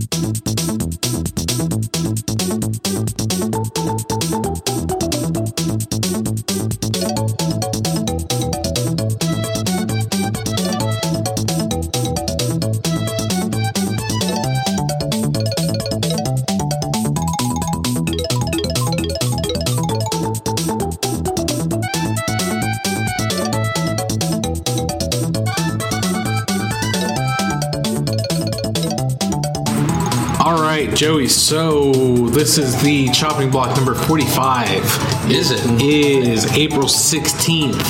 All right, Joey. So this is the chopping block number forty-five. Is it? it? Is April sixteenth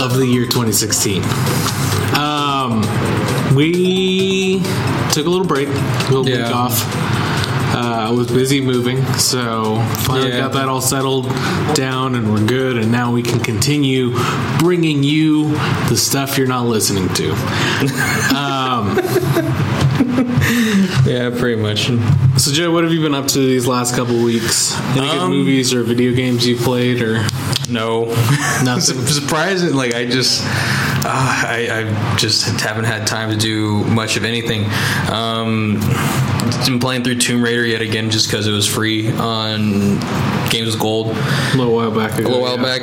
of the year twenty sixteen. Um, we took a little break, a little Yeah. week off. Uh, I was busy moving, so finally Yeah. got that all settled down, and we're good. And now we can continue bringing you the stuff you're not listening to. Yeah, pretty much. So, Joe, what have you been up to these last couple weeks? Any good Um, movies or video games you played, or No. Nothing. Surprising. Like I just, uh, I, I just haven't had time to do much of anything. Um, been playing through Tomb Raider yet again, just because it was free on Games with Gold a little while back ago? a little while yeah. back.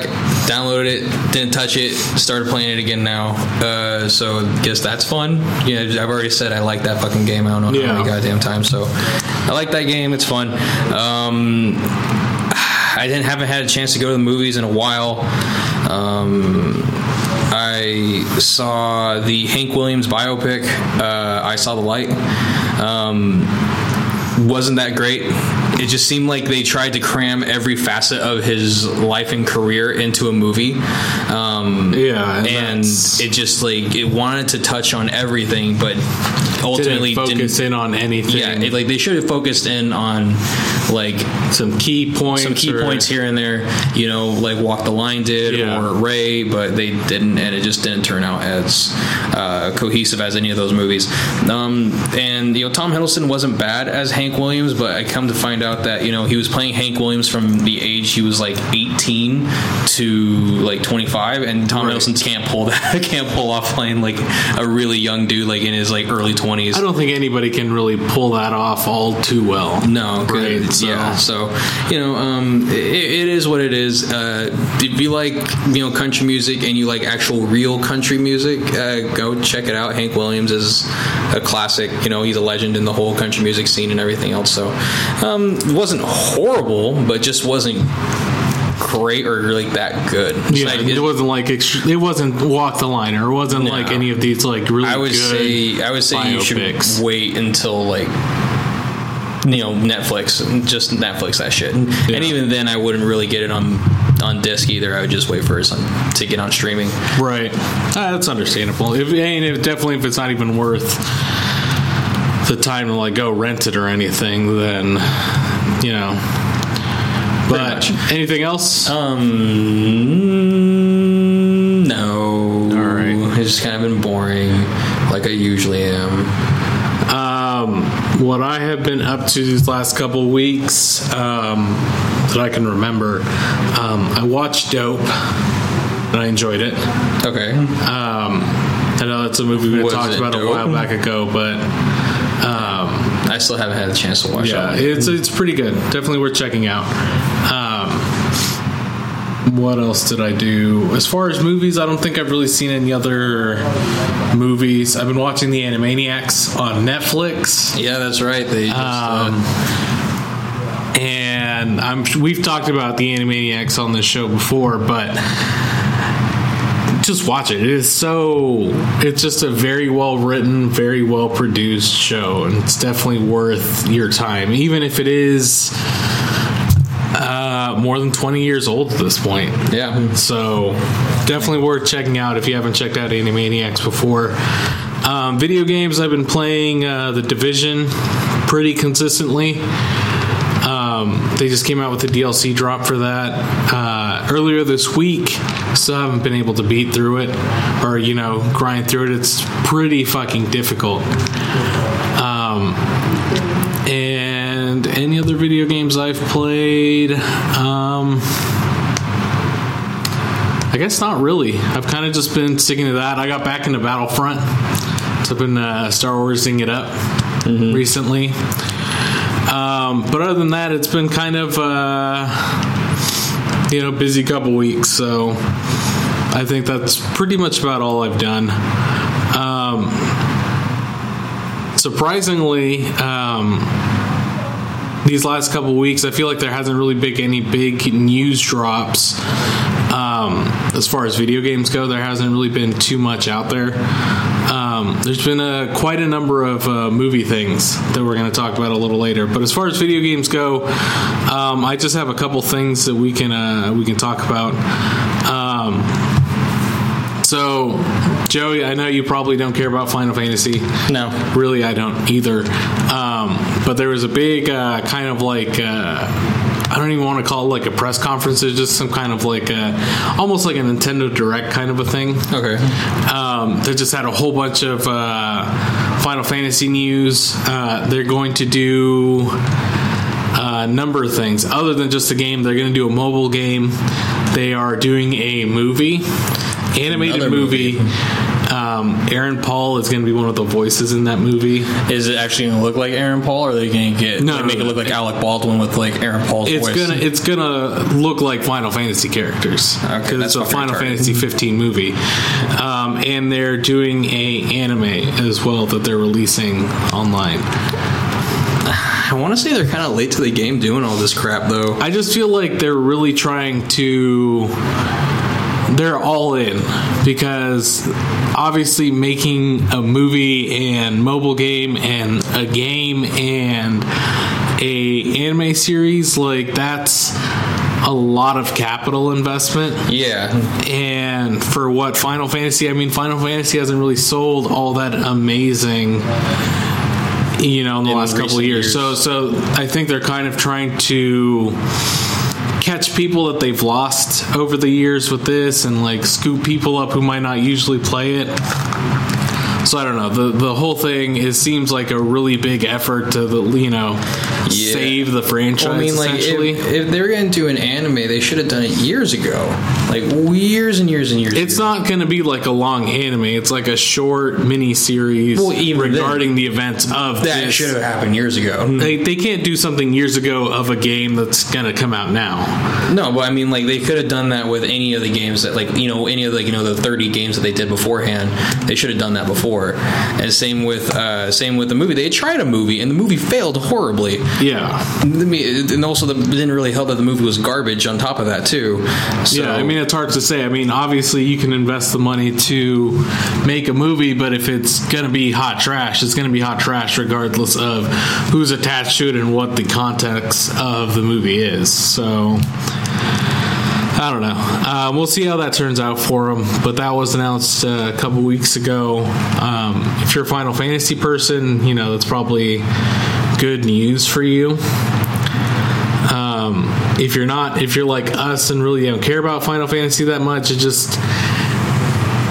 Downloaded it, didn't touch it. Started playing it again now. Uh, so guess that's fun. Yeah, I've already said I like that fucking game. I don't know Yeah. how many goddamn times. So I like that game. It's fun. Um, I didn't haven't had a chance to go to the movies in a while. Um, I saw the Hank Williams biopic. Uh, I saw the light. Um, wasn't that great. It just seemed like they tried to cram every facet of his life and career into a movie. Um, Yeah, and it just like it wanted to touch on everything, but ultimately Didn't didn't. focus in on anything. yeah, it, like they should have focused in on like some key points. some key or- points here and there, you know, like Walk the Line did Yeah. or Ray, but they didn't, and it just didn't turn out as uh, cohesive as any of those movies. Um, and you know, Tom Hiddleston wasn't bad as Hank Williams, but I come to find out that you know he was playing Hank Williams from the age he was like 18 to like 25, and Tom Right. Hiddleston can't pull that, can't pull off playing like a really young dude like in his like early 20s. I don't think anybody can really pull that off all too well. No, Right, so- yeah. So you know, um, it, it is what it is. Uh, if you like, you know, country music and you like actual real country music, uh, go check it out. Hank Williams is a classic. You know, he's a legend in the whole country music scene and everything else. So um, it wasn't horrible, but just wasn't great or really that good. Yeah, like- it, wasn't like ext- it wasn't Walk the Line or it wasn't No. like any of these like really I would good say I would say you should wait until like you know Netflix, just Netflix that shit. And, Yeah. and even then, I wouldn't really get it on on disc either. I would just wait for it to get on streaming. Right. Uh, that's understandable. If, and if definitely if it's not even worth the time to like go rent it or anything, then you know. But anything else? Um, no. All right. It's just kind of been boring, like I usually am. Um, what I have been up to these last couple weeks um, that I can remember, um, I watched Dope and I enjoyed it. Okay. Um, I know that's a movie we Was talked about a while back ago, but um, I still haven't had a chance to watch yeah, it. it's it's pretty good. Definitely worth checking out. What else did I do? As far as movies, I don't think I've really seen any other movies. I've been watching the Animaniacs on Netflix. Yeah, that's right. They just, uh, Um, and I'm we've talked about the Animaniacs on this show before, but just watch it. It is so it's just a very well written, very well produced show, and it's definitely worth your time, even if it is uh, more than 20 years old at this point. yeah. So definitely worth checking out if you haven't checked out Animaniacs before. Um, video games, I've been playing uh, The Division pretty consistently. Um, they just came out with the DLC drop for that uh, earlier this week. Still haven't been able to beat through it or, you know, grind through it. It's pretty fucking difficult. Um, any other video games I've played? Um, I guess not really. I've kind of just been sticking to that. I got back into Battlefront, so I've been uh, Star Warsing it up. recently. Um, but other than that, it's been kind of uh, you know busy couple weeks. So I think that's pretty much about all I've done. Um, surprisingly, um, these last couple weeks, I feel like there hasn't really been any big news drops. Um, as far as video games go, there hasn't really been too much out there. Um, there's been a, quite a number of uh, movie things that we're going to talk about a little later. But as far as video games go, um, I just have a couple things that we can uh, we can talk about. Um, so, Joey, I know you probably don't care about Final Fantasy. No. Really, I don't either. Um, but there was a big uh, kind of like. Uh, I don't even want to call it like a press conference. It's just some kind of like a, almost like a Nintendo Direct kind of a thing. Okay. Um, they just had a whole bunch of uh, Final Fantasy news. Uh, they're going to do a number of things other than just a game. They're going to do a mobile game. They are doing a movie, animated Another movie. Um, Aaron Paul is going to be one of the voices in that movie. Is it actually going to look like Aaron Paul, or are they going to get No, no, make it no. look like Alec Baldwin with like Aaron Paul's It's voice? gonna it's gonna look like Final Fantasy characters because that's it's a Final retarded. Fantasy 15 movie, um, and they're doing a anime as well that they're releasing online. I want to say they're kind of late to the game doing all this crap, though. I just feel like they're really trying to. They're all in because obviously making a movie and mobile game and a game and a anime series like that's a lot of capital investment Yeah, and for what Final Fantasy I mean Final Fantasy hasn't really sold all that amazing you know in the In last couple of years. years. So so I think they're kind of trying to catch people that they've lost over the years with this and like scoop people up who might not usually play it. So I don't know. The the whole thing is seems like a really big effort to the you know save the franchise. Well, I mean, like if, if they were going to do an anime, they should have done it years ago, like years and years and years. It's ago. not going to be like a long anime. It's like a short mini series Well, regarding the events of that should have happened years ago. They, they can't do something years ago of a game that's going to come out now. No, but I mean, like they could have done that with any of the games that, like you know, any of the you know the thirty games that they did beforehand. They should have done that before. And same with uh, same with the movie. They tried a movie, and the movie failed horribly. Yeah. I mean, And also, the, didn't really help that the movie was garbage. On top of that, too. So, yeah, I mean it's hard to say. I mean, obviously you can invest the money to make a movie, but if it's going to be hot trash, it's going to be hot trash regardless of who's attached to it and what the context of the movie is. So I don't know. Uh, we'll see how that turns out for them. But that was announced uh, a couple weeks ago. Um, if you're a Final Fantasy person, you know that's probably good news for you. Um, if you're not, if you're like us and really don't care about Final Fantasy that much, it just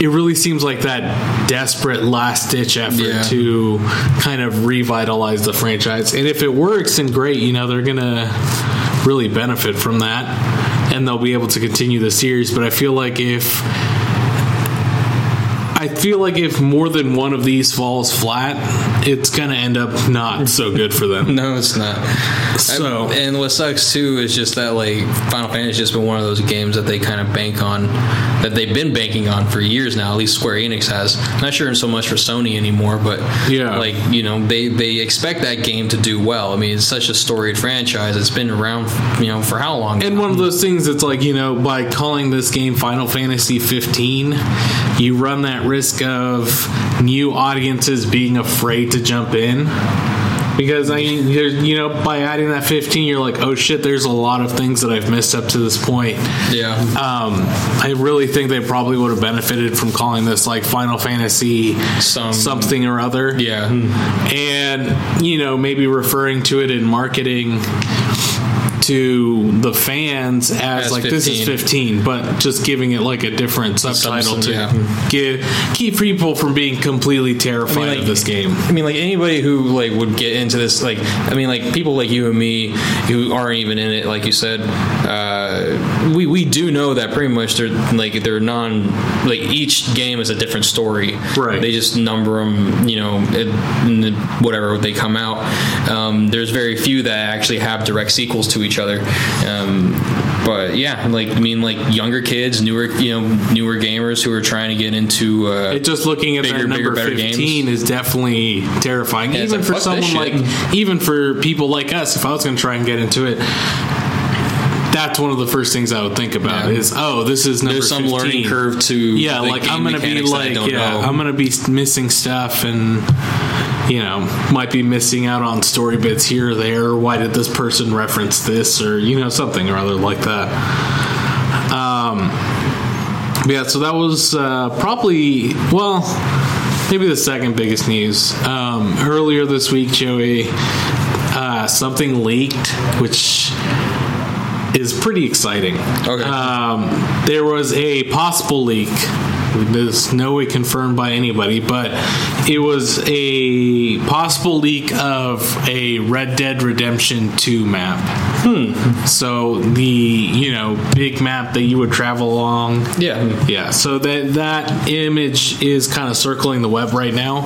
it really seems like that desperate last ditch effort Yeah. to kind of revitalize the franchise. And if it works, then great. You know they're gonna really benefit from that, and they'll be able to continue the series. But I feel like if I feel like if more than one of these falls flat, it's gonna end up not so good for them. No, it's not. So- I- and what sucks too is just that like Final Fantasy has just been one of those games that they kind of bank on, that they've been banking on for years now. At least Square Enix has. Not sure so much for Sony anymore, but Yeah. like you know they they expect that game to do well. I mean, it's such a storied franchise. It's been around, you know, for how long? And one of those things that's like, you know, by calling this game Final Fantasy 15, you run that risk of new audiences being afraid to jump in. Because I mean, you know, by adding that 15, you're like, oh shit, there's a lot of things that I've missed up to this point. yeah. Um, I really think they probably would have benefited from calling this like Final Fantasy Some- something or other yeah. and you know maybe referring to it in marketing to the fans as, As like this is 15. 15, but just giving it like a different subtitle to yeah. give, keep people from being completely terrified like- of this game. I mean, like anybody who like would get into this, like I mean, like people like you and me who aren't even in it, like you said, uh, we we do know that pretty much they're like they're non like each game is a different story. Right. They just number them, you know, it, whatever they come out. Um, there's very few that actually have direct sequels to each other. Um, but yeah, like I mean, like younger kids, newer you know, newer gamers who are trying to get into. Uh, It just looking at Bigger, that number better 15 is definitely terrifying. Yeah, even like, for someone like, even for people like us, if I was going to try and get into it, that's one of the first things I would think about Yeah. is, oh, this is number there's some 15. learning curve to Yeah, like I'm going to be mechanics that I like, yeah, know. I'm going to be missing stuff and you know, might be missing out on story bits here or there. Why did this person reference this or you know something or other like that. Um, yeah, so that was uh, probably well, maybe the second biggest news. Um, earlier this week, Joey, uh, something leaked, which is pretty exciting. Okay. Um, there was a possible leak. There's no way confirmed by anybody, but it was a possible leak of a Red Dead Redemption 2 map. Hmm. So the you know big map that you would travel along. yeah. Yeah. So that that image is kind of circling the web right now.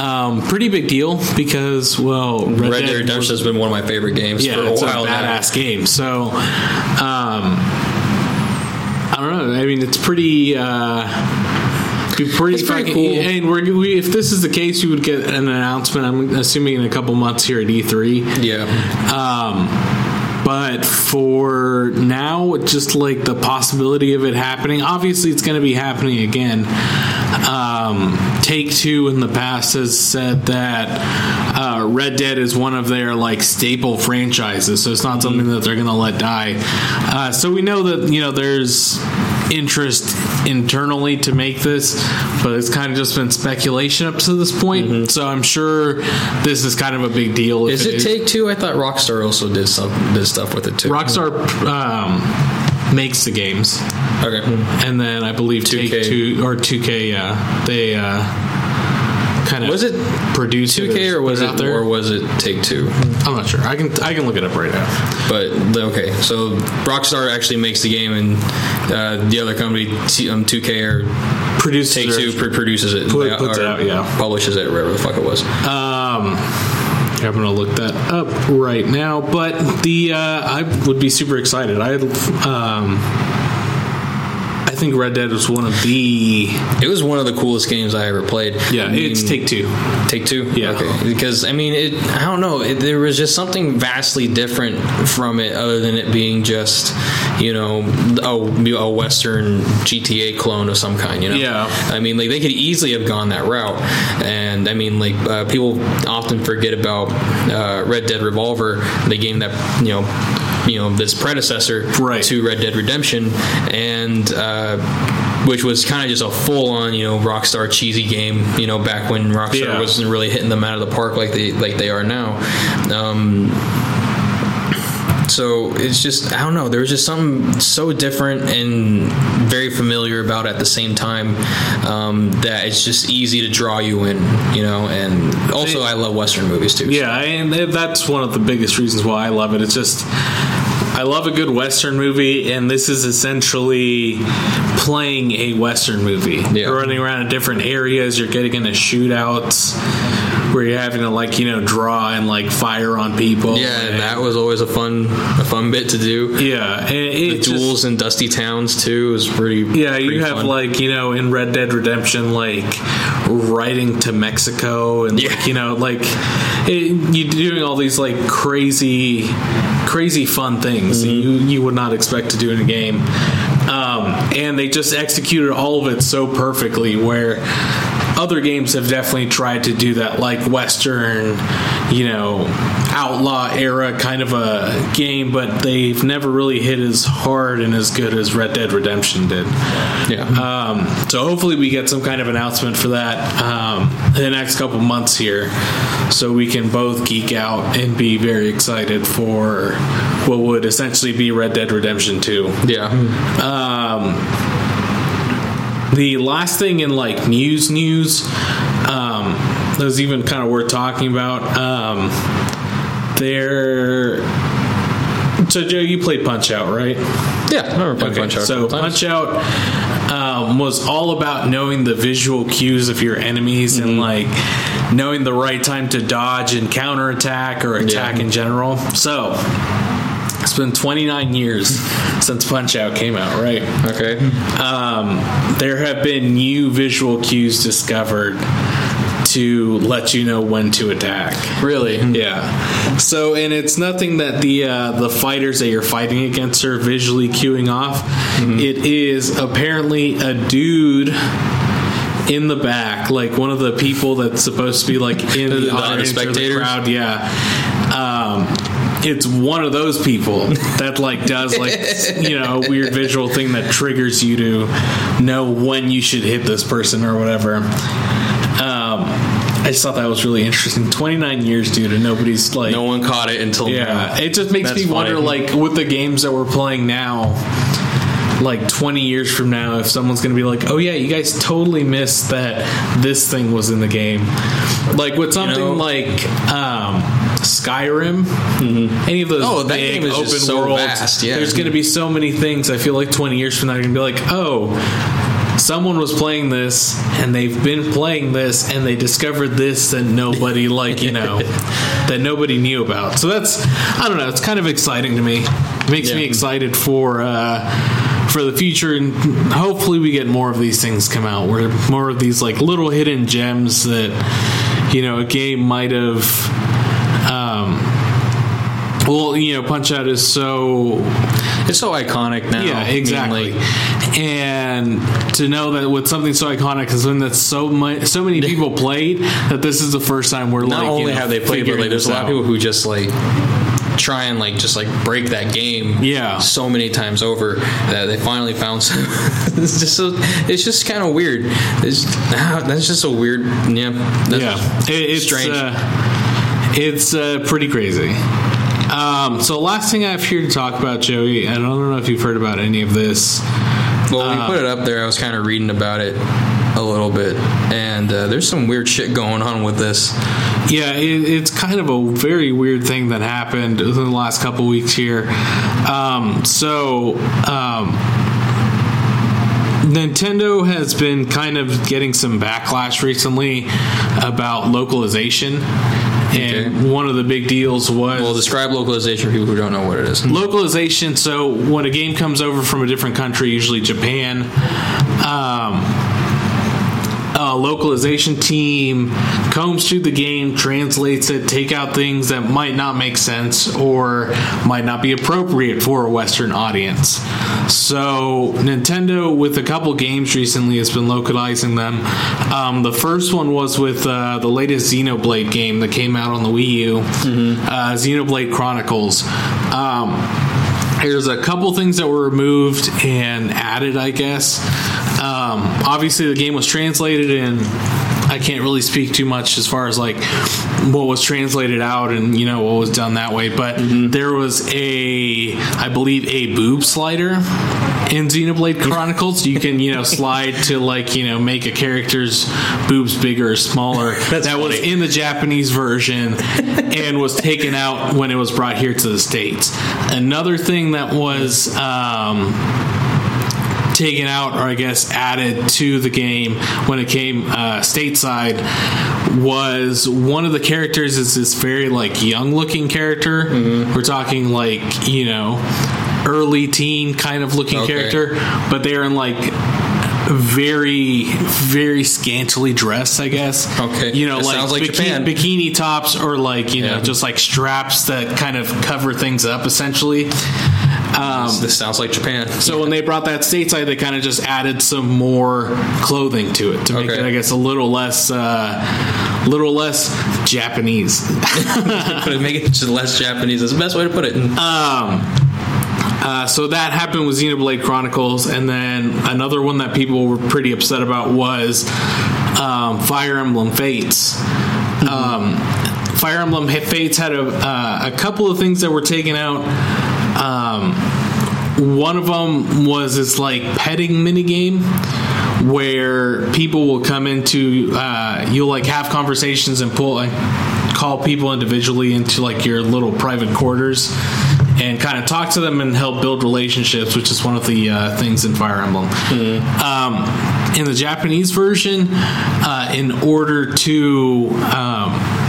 Um, pretty big deal because well, Red, Red Dead Redemption has been one of my favorite games yeah, for a it's a while now. badass game. So, um, I don't know. I mean, it's pretty. Uh, be pretty, It's pretty fucking- cool. And we're, we, if this is the case, you would get an announcement. I'm assuming in a couple months here at E3. Yeah. Um, but for now, just like the possibility of it happening, obviously it's going to be happening again. Um, Take Two in the past has said that uh, Red Dead is one of their like staple franchises, so it's not something that they're going to let die. Uh, so we know that you know there's interest internally to make this, but it's kind of just been speculation up to this point. So I'm sure this is kind of a big deal. Is it Take Two? I thought Rockstar also did some did stuff with it too. Rockstar um, makes the games, Okay. and then I believe 2K. Take Two or 2K, yeah, they uh, kind of Was it produce Two K or was it out there? or was it Take Two? I'm not sure. I can I can look it up right now. But okay, so Rockstar actually makes the game, and uh, the other company, T- um, 2K or Produce Take Two, pr- produces it, Put- puts it out, yeah. publishes it, or whatever the fuck it was. Um, I'm gonna look that up right now. But the uh, I would be super excited. I um, I think Red Dead was one of the It was one of the coolest games I ever played. yeah. I mean, it's Take Two. Take Two. Yeah. Okay. Because I mean, it. I don't know. It, there was just something vastly different from it, other than it being just, you know, a, a Western GTA clone of some kind. You know. Yeah. I mean, like they could easily have gone that route, and I mean, like uh, people often forget about uh, Red Dead Revolver, the game that you know. You know this predecessor Right. to Red Dead Redemption, and uh, which was kind of just a full-on, you know, Rockstar cheesy game. You know, back when Rockstar Yeah. wasn't really hitting them out of the park like they like they are now. Um, so it's just I don't know. There was just something so different and very familiar about it at the same time um, that it's just easy to draw you in. You know, and also I love Western movies too. Yeah, and that's one of the biggest reasons why I love it. It's just I love a good Western movie, and this is essentially playing a Western movie. Yeah. You're running around in different areas. You're getting into shootouts where you're having to like you know draw and like fire on people. Yeah, and that was always a fun a fun bit to do. yeah, and The just- duels in dusty towns too was pretty. Yeah, you have fun. like you know in Red Dead Redemption, like riding to Mexico and Yeah. like, you know like it, you doing all these like crazy, crazy fun things that you you would not expect to do in a game, um, and they just executed all of it so perfectly. Where other games have definitely tried to do that, like Western, you know, outlaw era kind of a game, but they've never really hit as hard and as good as Red Dead Redemption did. Yeah. Um, so hopefully we get some kind of announcement for that um, in the next couple months here, so we can both geek out and be very excited for what would essentially be Red Dead Redemption Two. yeah. Um, the last thing in like news news um, that was even kind of worth talking about. Um, there. So Joe, you played Punch Out, right? Yeah. I remember Okay, Punch Out. so. Punch Out um, was all about knowing the visual cues of your enemies and Mm-hmm. like knowing the right time to dodge and counterattack or attack Yeah. in general. So it's been 29 years since Punch Out came out, right? Okay. Um, there have been new visual cues discovered to let you know when to attack. Really? Yeah. So, and it's nothing that the uh, the fighters that you're fighting against are visually queuing off. It is apparently a dude in the back, like one of the people that's supposed to be like in the, The audience or the crowd. Yeah. Um, it's one of those people that like does like you know a weird visual thing that triggers you to know when you should hit this person or whatever. Um, I just thought that was really interesting. Twenty nine years, dude, and nobody's like, No one caught it until yeah. now. It just makes That's me wonder, funny. like with the games that we're playing now, like twenty years from now, if someone's going to be like, "Oh yeah, you guys totally missed that this thing was in the game," like with something know- like um, Skyrim, any of those Oh, that big game is open just so worlds. vast, yeah. There's going to be so many things. I feel like twenty years from now, you're going to be like, "Oh." Someone was playing this, and they've been playing this, and they discovered this that nobody like you know that nobody knew about. So that's I don't know. It's kind of exciting to me. It makes me excited for uh, for the future, and hopefully we get more of these things come out. Where more of these like little hidden gems that you know a game might have. Well, you know, Punch Out is so It's so iconic now. yeah, exactly. like, and to know that with something so iconic as when that so much, so many people played that this is the first time we're not like, only you know, have they played, but like, there's a lot of people who just like try and like just like break that game Yeah. so many times over that they finally found some it's just so it's just kind of weird it's, that's just a weird yeah that's yeah, it, it's strange Uh, it's uh, pretty crazy. Um, so last thing I have here to talk about, Joey, and I don't know if you've heard about any of this. well when uh, you put it up there I was kind of reading about it a little bit and uh, there's some weird shit going on with this Yeah, it, it's kind of a very weird thing that happened within the last couple weeks here. Um, so, um, Nintendo has been kind of getting some backlash recently about localization. And Okay. one of the big deals was well describe localization for people who don't know what it is localization. So when a game comes over from a different country, usually Japan, um, a localization team combs through the game, translates it, take out things that might not make sense or might not be appropriate for a Western audience. So Nintendo, with a couple games recently, has been localizing them. Um, the first one was with uh, the latest Xenoblade game that came out on the Wii U, uh, Xenoblade Chronicles. Um, there's a couple things that were removed and added, I guess. Um, obviously, the game was translated, and I can't really speak too much as far as like what was translated out and you know what was done that way. But there was a, I believe, a boob slider in Xenoblade Chronicles. You can you know slide to like you know make a character's boobs bigger or smaller. that was in the Japanese version and was taken out when it was brought here to the states. Another thing that was. Um, taken out or I guess added to the game when it came uh, stateside was one of the characters is this very like young looking character. Mm-hmm. We're talking like you know early teen kind of looking Okay. character, but they're in like very very scantily dressed i guess Okay. you know That like, like bikini, bikini tops or like you know just like straps that kind of cover things up essentially this, this sounds like Japan. So when they brought that stateside, they kind of just added some more clothing to it to make Okay. it, I guess, a little less, uh, little less Japanese. Make it just less Japanese. is the best way to put it. Uh, so that happened with Xenoblade Chronicles, and then another one that people were pretty upset about was um, Fire Emblem Fates. Um, Fire Emblem Fates had a, uh, a couple of things that were taken out. Um, one of them was this like petting minigame where people will come into uh, you'll like have conversations and pull like call people individually into like your little private quarters and kind of talk to them and help build relationships which is one of the uh, things in fire emblem. Um, in the japanese version uh, in order to um,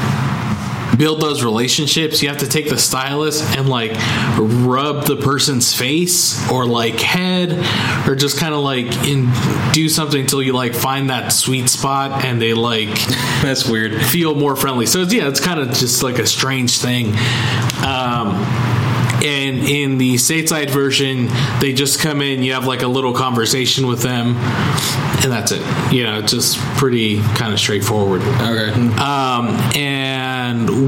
build those relationships, you have to take the stylus and like rub the person's face or like head or just kind of like in, do something until you like find that sweet spot and they like That's weird. feel more friendly. So it's, yeah, it's kind of just like a strange thing. Um, and in the stateside version, they just come in, you have like a little conversation with them, and that's it. You know, just pretty kind of straightforward. Okay. Um, and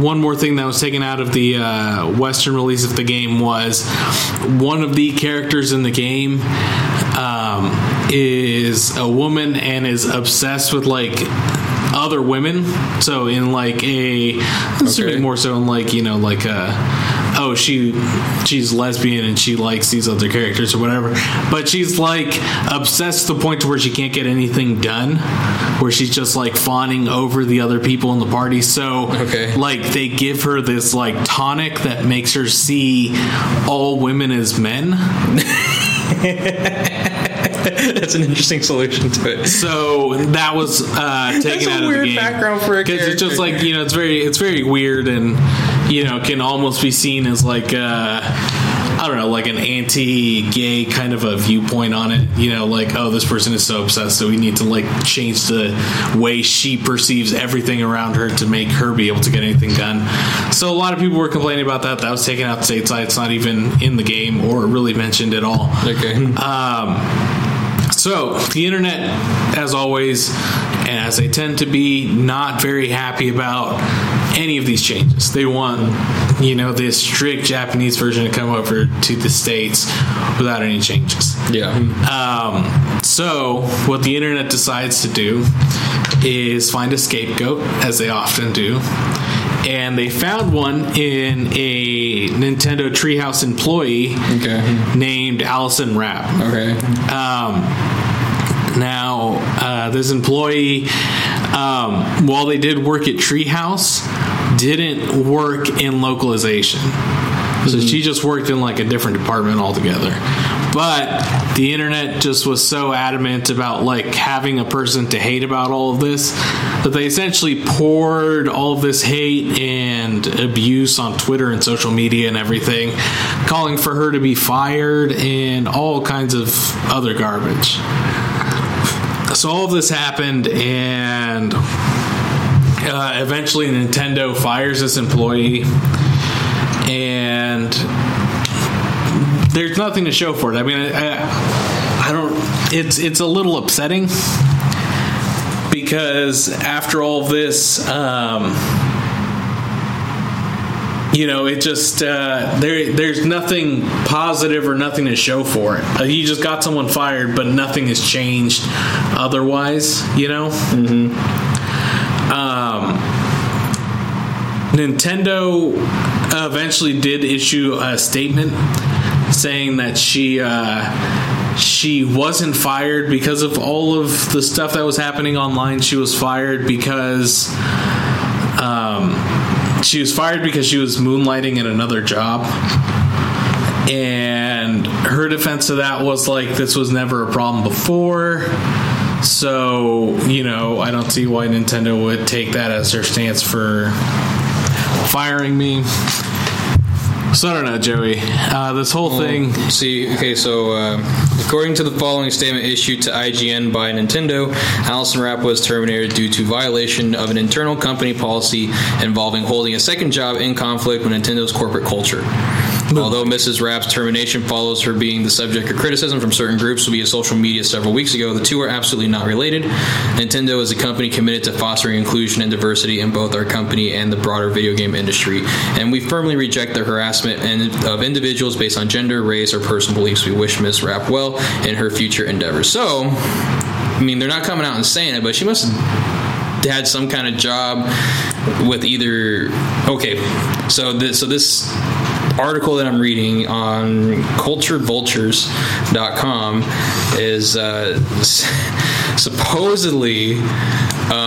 one more thing that was taken out of the uh, Western release of the game was one of the characters in the game um, is a woman and is obsessed with like other women. So in like a, Okay. more so in like you know like a. Oh, she she's lesbian and she likes these other characters or whatever. But she's like obsessed to the point to where she can't get anything done. Where she's just like fawning over the other people in the party. So Okay. like they give her this like tonic that makes her see all women as men. That's an interesting solution to it. So that was uh, taken That's a out of weird the game background for a because it's just like you know it's very it's very weird and you know can almost be seen as like uh, I don't know like an anti-gay kind of a viewpoint on it. You know, like oh this person is so obsessed, so we need to like change the way she perceives everything around her to make her be able to get anything done. So a lot of people were complaining about that. That was taken out stateside. It's not even in the game or really mentioned at all. Okay. Um, so the internet, as always, and as they tend to be, not very happy about any of these changes. They want, you know, this strict Japanese version to come over to the states without any changes. Yeah. Um, so what the internet decides to do is find a scapegoat, as they often do. And they found one in a Nintendo Treehouse employee Okay. named Allison Rapp. Okay. Um, now, uh, this employee, um, while they did work at Treehouse, didn't work in localization. So she just worked in like a different department altogether. But the internet just was so adamant about like having a person to hate about all of this that they essentially poured all of this hate and abuse on Twitter and social media and everything, calling for her to be fired and all kinds of other garbage. So all of this happened, and uh, eventually Nintendo fires this employee, and there's nothing to show for it. I mean, I, I don't. It's it's a little upsetting because after all this, um, you know, it just uh, there. There's nothing positive or nothing to show for it. Uh, you just got someone fired, but nothing has changed otherwise. You know. Um, Nintendo eventually did issue a statement saying that she uh, she wasn't fired because of all of the stuff that was happening online. She was fired because um, she was fired because she was moonlighting in another job. And her defense to that was like, this was never a problem before. So, you know, I don't see why Nintendo would take that as their stance for firing me. So I don't know, Joey. Uh, this whole thing. See, okay, so uh, according to the following statement issued to IGN by Nintendo, Allison Rapp was terminated due to violation of an internal company policy involving holding a second job in conflict with Nintendo's corporate culture. Although Mrs. Rapp's termination follows her being the subject of criticism from certain groups via social media several weeks ago, the two are absolutely not related. Nintendo is a company committed to fostering inclusion and diversity in both our company and the broader video game industry, and we firmly reject the harassment of individuals based on gender, race, or personal beliefs. We wish Miss Rapp well in her future endeavors. So, I mean, they're not coming out and saying it, but she must have had some kind of job with either. Okay, so this, so this article that I'm reading on culturevultures.com is uh, supposedly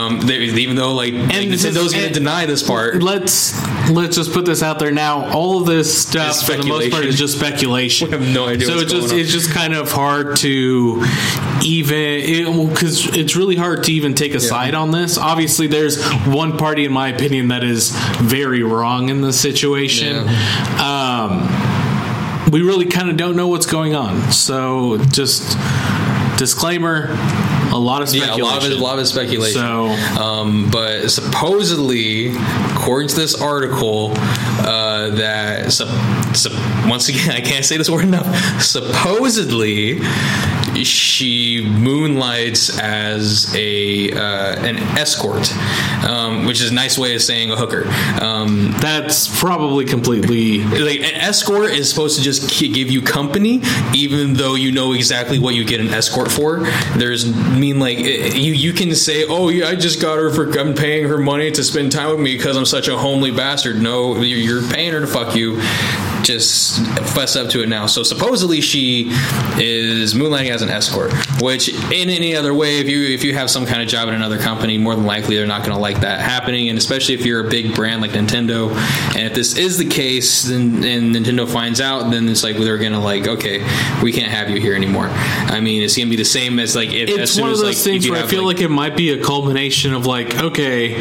um, they, even though like and Nintendo's going to deny this part. Let's let's just put this out there now. All of this stuff for the most part is just speculation. We have no idea. So it's just on. it's just kind of hard to even because it, it's really hard to even take a yeah. side on this. Obviously, there's one party, in my opinion, that is very wrong in this situation. Yeah. Um, we really kind of don't know what's going on. So just disclaimer a lot of speculation. Yeah, a lot of a lot of speculation. So, um, but supposedly, according to this article, uh, that once again I can't say this word enough. Supposedly, she moonlights as a uh, an escort, um, which is a nice way of saying a hooker. Um, That's probably completely like an escort is supposed to just give you company, even though you know exactly what you get an escort for. There's I mean like you you can say, oh yeah, I just got her for I'm paying her money to spend time with me because I'm such a homely bastard. No, you're paying her to fuck you just fess up to it now. So supposedly she is moonlighting as an escort, which in any other way, if you if you have some kind of job in another company, more than likely they're not going to like that happening. And especially if you're a big brand like Nintendo, and if this is the case, then and Nintendo finds out, then it's like they're going to like, okay, we can't have you here anymore. I mean, it's going to be the same as like if, it's one of those like, things where I feel like, like it might be a culmination of like, okay.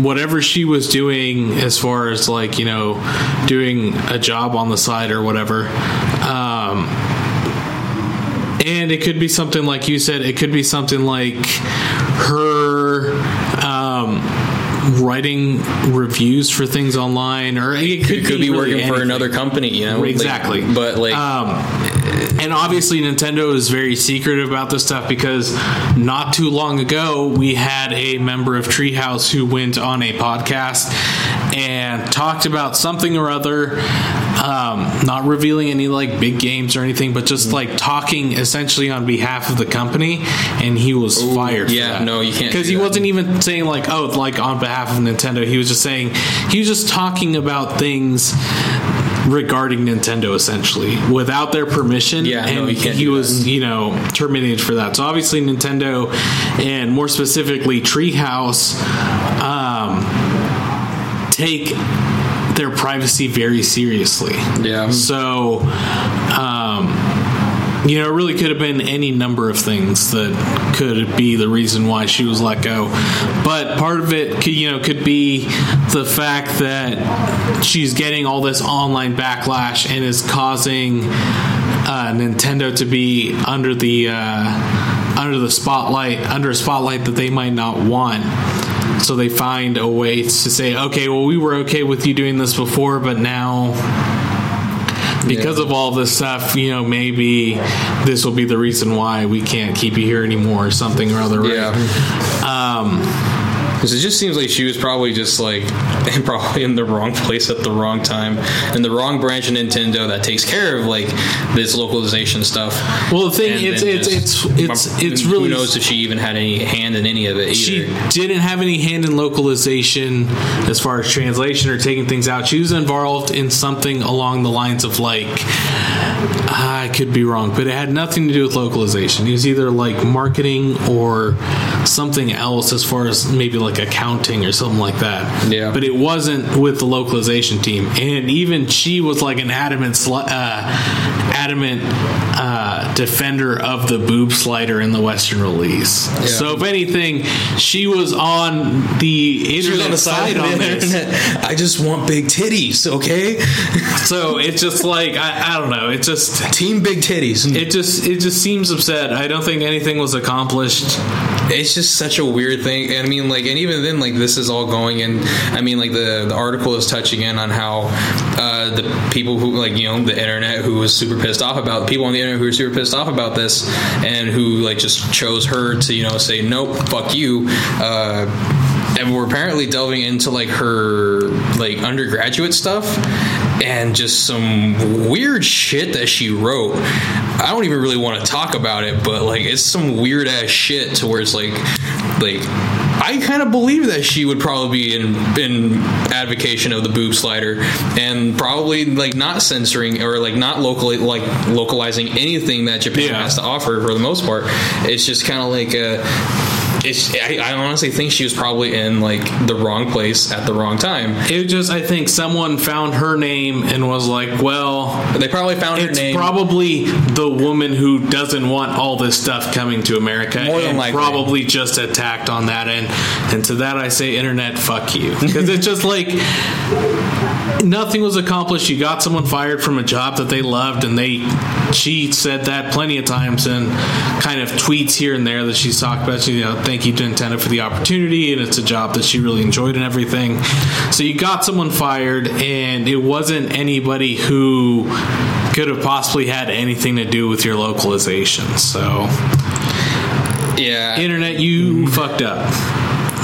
Whatever she was doing as far as like you know doing a job on the side or whatever um, and it could be something like you said it could be something like her um, writing reviews for things online, or it could, it could be, be really working anything. for another company, you know? Exactly. Like, but like, um, and obviously Nintendo is very secretive about this stuff because not too long ago we had a member of Treehouse who went on a podcast and talked about something or other, um, not revealing any like big games or anything, but just mm-hmm. like talking essentially on behalf of the company, and he was Ooh, fired. Yeah, no, you can't because he wasn't even saying like oh like on behalf of Nintendo. He was just saying he was just talking about things regarding Nintendo essentially without their permission. Yeah, and no, he was, you know, terminated for that. So obviously Nintendo and more specifically Treehouse um, take their privacy very seriously. Yeah. So you know, it really could have been any number of things that could be the reason why she was let go. But part of it, could, you know, could be the fact that she's getting all this online backlash and is causing uh, Nintendo to be under the uh, under the spotlight, under a spotlight that they might not want. So they find a way to say, okay, well, we were okay with you doing this before, but now because yeah. of all this stuff, you know, maybe this will be the reason why we can't keep you here anymore or something or other. Right? Yeah. Um, because it just seems like she was probably just like probably in the wrong place at the wrong time, and the wrong branch of Nintendo that takes care of like this localization stuff. Well, the thing it's it's, just, it's it's it's really who knows if she even had any hand in any of it. Either. She didn't have any hand in localization as far as translation or taking things out. She was involved in something along the lines of like I could be wrong, but it had nothing to do with localization. It was either like marketing or something else as far as maybe like accounting or something like that. Yeah. But it wasn't with the localization team. And even she was like an adamant, uh, adamant uh, defender of the boob slider in the Western release. Yeah. So if anything, she was on the internet on the side, on this. Internet. I just want big titties, okay? so it's just like I, I don't know. It's just team big titties. It just it just seems upset. I don't think anything was accomplished it's just such a weird thing. I mean, like, and even then, like, this is all going in. I mean, like, the the article is touching in on how uh, the people who, like, you know, the internet who was super pissed off about people on the internet who were super pissed off about this, and who like just chose her to, you know, say nope, fuck you. Uh, and we're apparently delving into like her like undergraduate stuff and just some weird shit that she wrote. I don't even really want to talk about it, but like it's some weird ass shit to where it's like like I kind of believe that she would probably be in in advocation of the boob slider and probably like not censoring or like not locally like localizing anything that Japan Yeah. has to offer for the most part. It's just kind of like a I, I honestly think she was probably in like the wrong place at the wrong time. It just, I think someone found her name and was like, well, They probably found her it's name. probably the woman who doesn't want all this stuff coming to America More than likely. probably just attacked on that end. And to that I say, internet, fuck you. Because it's just like nothing was accomplished. You got someone fired from a job that they loved, and they she said that plenty of times and kind of tweets here and there that she's talked about. She, you know, thank you to Nintendo for the opportunity, and it's a job that she really enjoyed and everything. So you got someone fired, and it wasn't anybody who could have possibly had anything to do with your localization. So yeah, internet, you fucked up.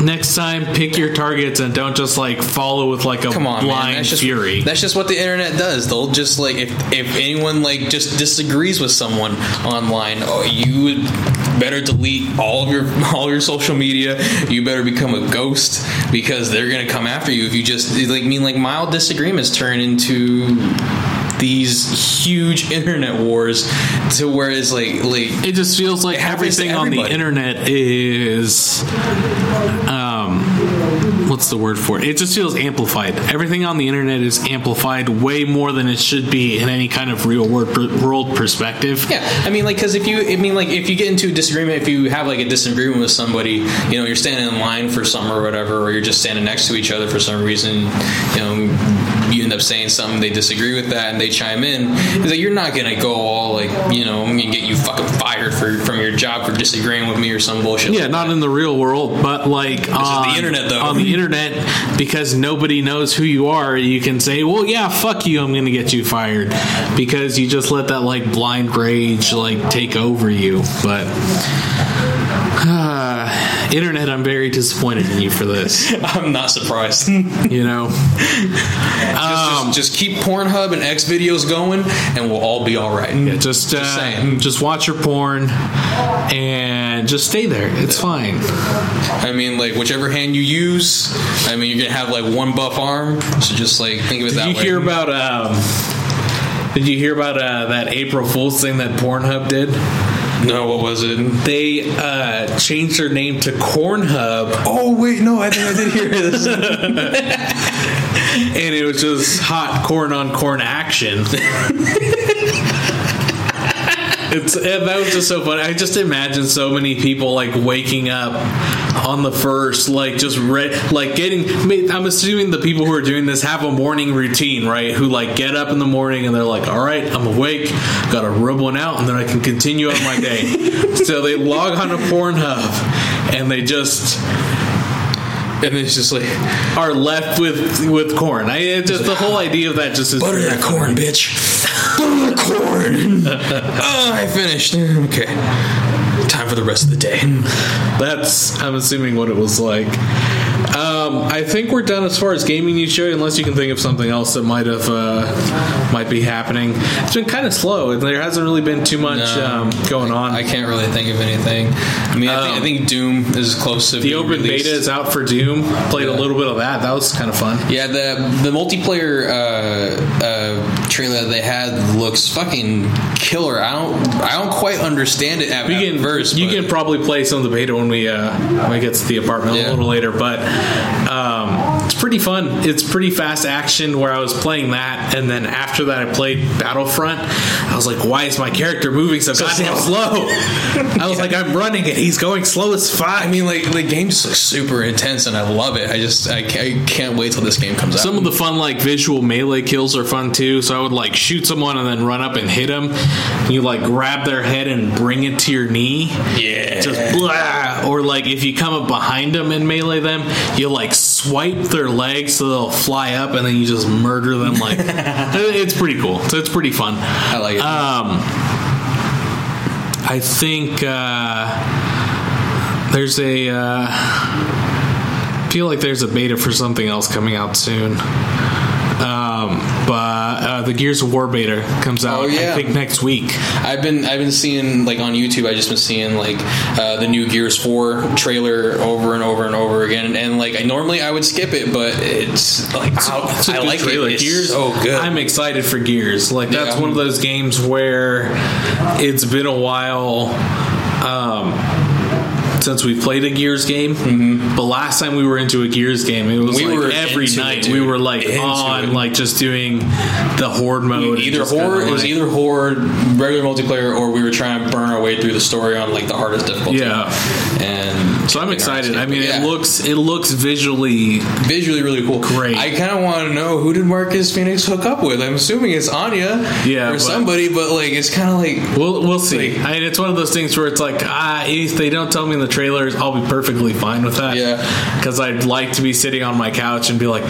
Next time, pick your targets and don't just like follow with like a come on, blind man. That's just fury. that's just what the internet does. They'll just like if if anyone like just disagrees with someone online, oh, you would better delete all of your all your social media. You better become a ghost because they're gonna come after you if you just like mean like mild disagreements turn into these huge internet wars to where it's like like it just feels like It happens to everything on the internet is um what's the word for it? It just feels amplified. Everything on the internet is amplified way more than it should be in any kind of real world, world perspective. Yeah, I mean, like, because if you, I mean, like, if you get into a disagreement, if you have like a disagreement with somebody, you know, you're standing in line for something or whatever, or you're just standing next to each other for some reason, you know, you end up saying something, they disagree with that, and they chime in. It's like you're not gonna go all like, you know, I'm gonna get you fucking fired for from your job for disagreeing with me or some bullshit. yeah like not that. in the real world but like on the internet, though. on the internet because nobody knows who you are you can say well yeah fuck you i'm gonna get you fired because you just let that like blind rage like take over you but uh, internet i'm very disappointed in you for this I'm not surprised. you know um, just keep Pornhub and X videos going, and we'll all be all right. yeah, just uh, saying. just watch your porn and just stay there it's fine I mean, like whichever hand you use, I mean, you're gonna have like one buff arm. So just like think of it Did that you way. hear about um did you hear about uh, that April Fool's thing that Pornhub did? No, what was it? They uh, changed their name to Cornhub, Oh wait, no, I think I did hear this. and it was just hot corn on corn action. It's and that was just so funny. I just imagine so many people like waking up on the first, like just re- like getting. I'm assuming the people who are doing this have a morning routine, right? Who like get up in the morning and they're like, "All right, I'm awake, got to rub one out, and then I can continue on my day." so they log on to Pornhub and they just and it's just like are left with with corn. I just the whole idea of that just is butter that corn, bitch. Butter that corn. oh, I finished. Okay, time for the rest of the day. That's I'm assuming what it was like. Um, I think we're done as far as gaming news show, unless you can think of something else that might have uh, might be happening. It's been kind of slow. There hasn't really been too much No. um, going on. I can't really think of anything. I mean, I, think, I Um, think Doom is close to the open released. beta is out for Doom. Played a little bit of that. That was kind of fun. Yeah, the the multiplayer uh, uh, trailer that they had looks fucking killer. I don't I don't quite understand it at, We at first. you but- can probably play some of the beta when we uh, when we get to the apartment Yeah. a little later. But um, it's pretty fun. It's pretty fast action. Where I was playing that, and then after that, I played Battlefront. I was like, why is my character moving so, goddamn slow? I was like, I'm running and he's going slow as fuck. I mean, like the game just looks super intense, and I love it. I just I, ca- I can't wait till this game comes out. Some of the fun, like visual melee kills, are fun too. So I would like shoot someone and then run up and hit them. You like grab their head and bring it to your knee. yeah, Just blah. Or like if you come up behind them and melee them, you like swipe their legs so they'll fly up and then you just murder them. Like it's pretty cool. So it's pretty fun. I like it. Um, I think uh, there's a. Uh, feel like there's a beta for something else coming out soon. But uh, the Gears of War beta comes out. Oh, yeah. I think next week. I've been I've been seeing like on YouTube. I just been seeing like uh, the new Gears Four trailer over and over and over again. And like I normally I would skip it, but it's like I, It's I like trailer. it. Gears, so good. I'm excited for Gears. Like that's Yeah. one of those games where it's been a while um, since we played a Gears game. But last time we were into a Gears game, it was Mm-hmm. We like every into it, night we were like Into on, it. like just doing the horde mode. either horde it was like- either horde regular multiplayer or we were trying to burn our way through the story on like the hardest difficulty. Yeah. and So I'm excited. I mean, Yeah. it looks it looks visually visually really cool. Great. I kind of want to know who did Marcus Fenix hook up with. I'm assuming it's Anya, Yeah, or but- somebody. But like, it's kind of like We'll we'll see. I mean, it's one of those things where it's like, ah, if they don't tell me in the trailers, I'll be perfectly fine with that. Yeah. Because I'd like to be sitting on my couch and be like,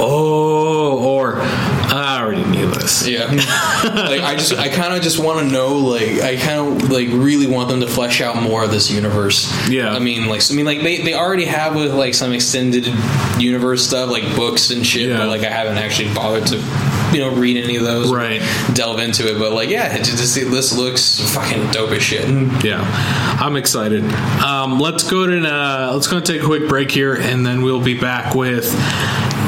oh, or I already knew this. Yeah, like I just, I kind of just want to know, like, I kind of like really want them to flesh out more of this universe. Yeah. I mean, like, I mean, like they, they already have with like some extended universe stuff, like books and shit. Yeah. But like, I haven't actually bothered to, you know, read any of those, Right. Delve into it, but like, yeah, just this looks fucking dope as shit. Yeah, I'm excited. Um, let's go to uh, let's go and take a quick break here, and then we'll be back with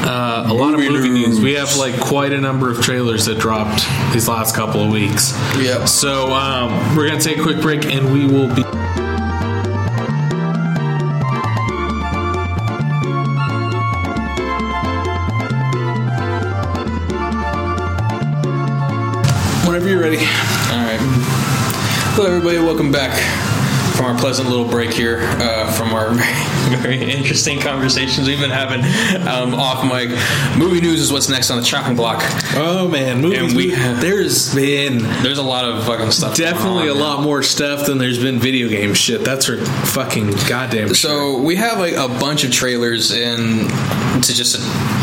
uh, a lot of Movie movie news. news. We have like quite a number of trailers that dropped these last couple of weeks. Yep. So um, we're gonna take a quick break, and we will be. All right. Hello, everybody. Welcome back from our pleasant little break here uh, from our very, very interesting conversations we've been having um, off mic. Movie news is what's next on the chopping block. Oh man, movies. And we- there's been There's a lot of fucking stuff. definitely a lot more stuff than there's been video game shit. That's for fucking goddamn. sure. So we have like a bunch of trailers, and to just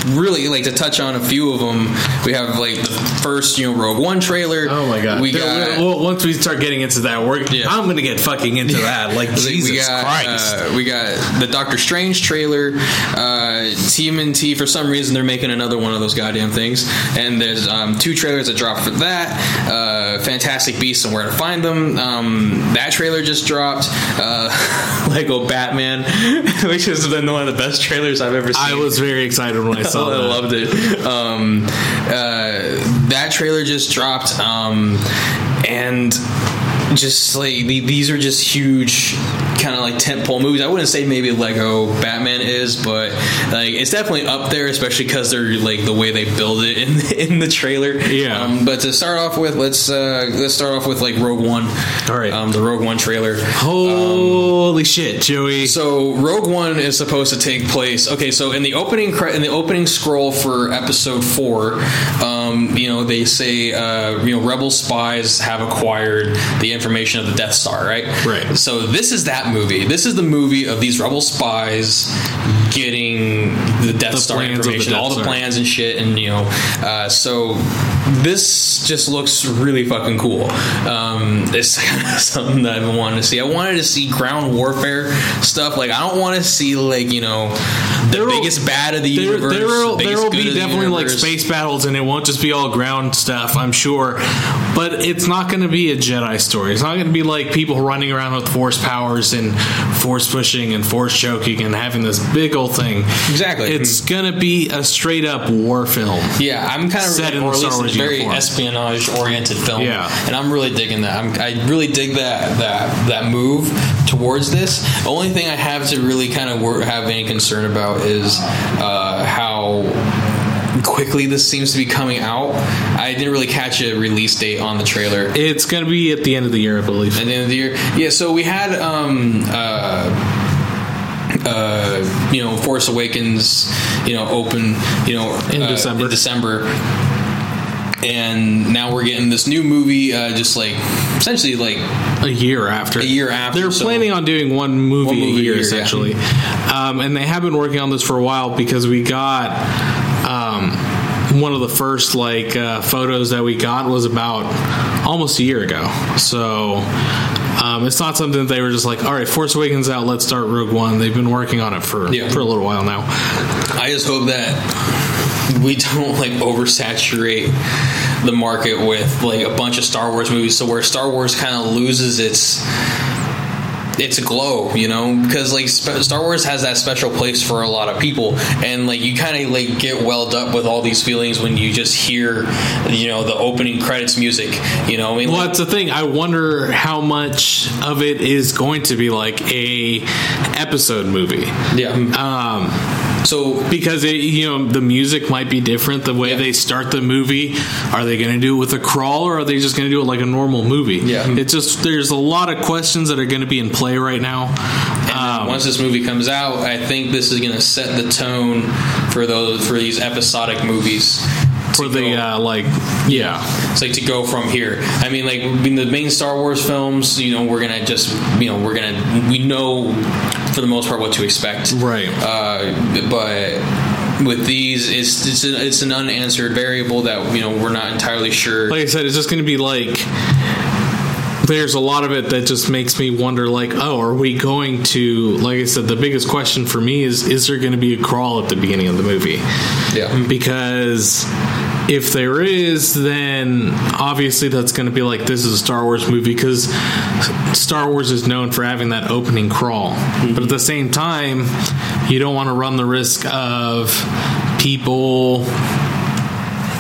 really like to touch on a few of them, we have like the first, you know, Rogue One trailer. Oh my god! We got. well, once we start getting into that, we're Yeah. I'm gonna get fucking into that. Like Jesus we got, Christ! Uh, we got the Doctor Strange trailer. Uh, TMNT for some reason they're making another one of those goddamn things. And there's um, two trailers that dropped for that. Uh, Fantastic Beasts and Where to Find Them. Um, that trailer just dropped. Uh, Lego Batman, which has been one of the best trailers I've ever seen. I was very excited when I saw I loved it. Um, uh, that trailer just dropped, um, and just like the, these are just huge, kind of like tentpole movies. I wouldn't say maybe Lego Batman is, but like it's definitely up there, especially because they're like the way they build it in in the trailer. Yeah. Um, but to start off with, let's uh, let's start off with like Rogue One. All right. Um, the Rogue One trailer. Holy shit, Joey! So Rogue One is supposed to take place. Okay, so in the opening cre- in the opening scroll for Episode Four, um, you know they say uh, you know Rebel spies have acquired the information of the Death Star, right? Right. So this is that movie. This is the movie of these Rebel spies getting the Death The Star the information, Death all the Star. plans and shit, and you know, uh, so this just looks really fucking cool. Um, it's something that I've been wanting to see. I wanted to see ground warfare stuff. Like I don't want to see like you know the There will- biggest bad of the There, universe. there will, biggest there will be the definitely like space battles, and it won't just be all ground stuff. I'm sure, but it's not going to be a Jedi story. It's not going to be like people running around with force powers and force pushing and force choking and having this big old thing. Exactly. It's gonna be a straight up war film. Yeah, I'm kind of Set in or Star Wars a very espionage oriented film. Yeah. and I'm really digging that. I'm, I really dig that that that move towards this. The only thing I have to really kind of wor- have any concern about is uh, how quickly this seems to be coming out. I didn't really catch a release date on the trailer. It's gonna be at the end of the year, I believe. at the end of the year. Yeah, so we had um uh uh you know Force Awakens, you know, open, you know, In uh, December. In December. And now we're getting this new movie, uh, just like essentially like a year after. A year after, They're so- planning on doing one movie, One movie a year, year, yeah. essentially. Um, and they have been working on this for a while because we got um, one of the first like uh, photos that we got was about almost a year ago. So. Um, it's not something that they were just like, all right, Force Awakens out, let's start Rogue One. They've been working on it for Yeah. for a little while now. I just hope that we don't like oversaturate the market with like a bunch of Star Wars movies, so where Star Wars kind of loses its its a glow, you know, because like Star Wars has that special place for a lot of people, and like you kind of like get welled up with all these feelings when you just hear, you know, the opening credits music. You know, I mean, Well, like, that's the thing. I wonder how much of it is going to be like a episode movie. yeah. Um, So because it, you know the music might be different the way Yeah. they start the movie are they going to do it with a crawl or are they just going to do it like a normal movie Yeah. it's just there's a lot of questions that are going to be in play right now um, once this movie comes out, I think this is going to set the tone for those for these episodic movies. for the uh, like yeah It's like to go from here. I mean, like in the main Star Wars films, you know, we're gonna just, you know, we're gonna, we know for the most part what to expect, Right. Uh, but with these, it's it's, a, it's an unanswered variable that you know we're not entirely sure. like i said it's just going to be like there's a lot of it that just makes me wonder like oh are we going to like i said the biggest question for me is is there going to be a crawl at the beginning of the movie yeah, because if there is, then obviously that's going to be like this is a Star Wars movie because Star Wars is known for having that opening crawl. But at the same time, you don't want to run the risk of people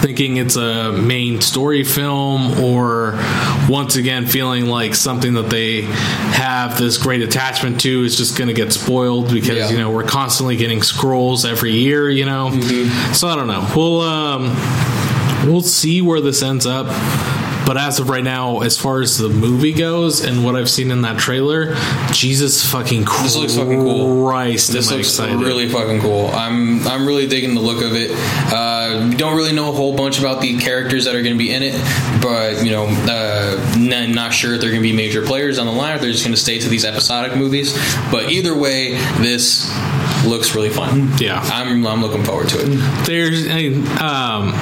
thinking it's a main story film or once again feeling like something that they have this great attachment to is just going to get spoiled because Yeah. you know we're constantly getting scrolls every year you know so i don't know we'll um we'll see where this ends up but as of right now as far as the movie goes and what i've seen in that trailer jesus fucking This looks fucking cool. christ this I looks excited really fucking cool. I'm I'm really digging the look of it. Uh, don't really know a whole bunch about the characters that are going to be in it, but you know, uh, n- not sure if they're going to be major players on the line. Or they're just going to stay to these episodic movies. But either way, this looks really fun. Yeah. I'm I'm looking forward to it. there's um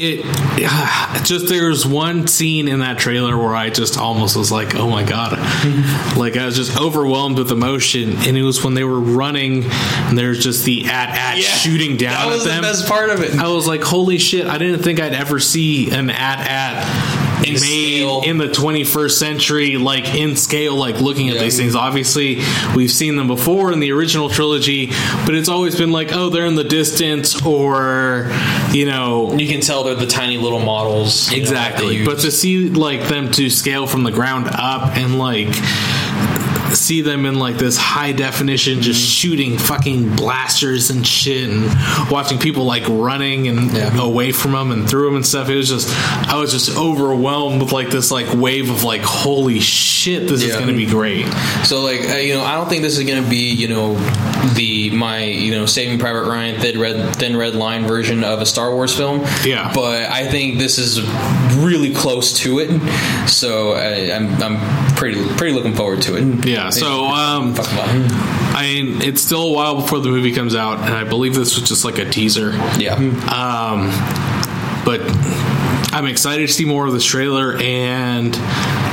it just there's one scene in that trailer where I just almost was like, oh my god, mm-hmm. like I was just overwhelmed with emotion, and it was when they were running, and there's just the AT-AT shooting down That was at them. the best part of it. I was like, holy shit! I didn't think I'd ever see an AT-AT In made scale. in the 21st century, like in scale, like looking at Yeah. these things. Obviously, we've seen them before in the original trilogy, but it's always been like, oh, they're in the distance, or you know, You can tell they're the tiny little models. you know, exactly. But to see like them to scale from the ground up and like see them in like this high definition just Mm-hmm. shooting fucking blasters and shit and watching people like running and Yeah. away from them and through them and stuff it was just i was just overwhelmed with like this like wave of like holy shit this is gonna be great So like uh, you know, I don't think this is going to be you know the my you know Saving Private Ryan thin red thin red line version of a Star Wars film. Yeah. but I think this is really close to it. So I, I'm I'm pretty pretty looking forward to it. yeah so um i mean it's still a while before the movie comes out and i believe this was just like a teaser Yeah. Um, but I'm excited to see more of this trailer, and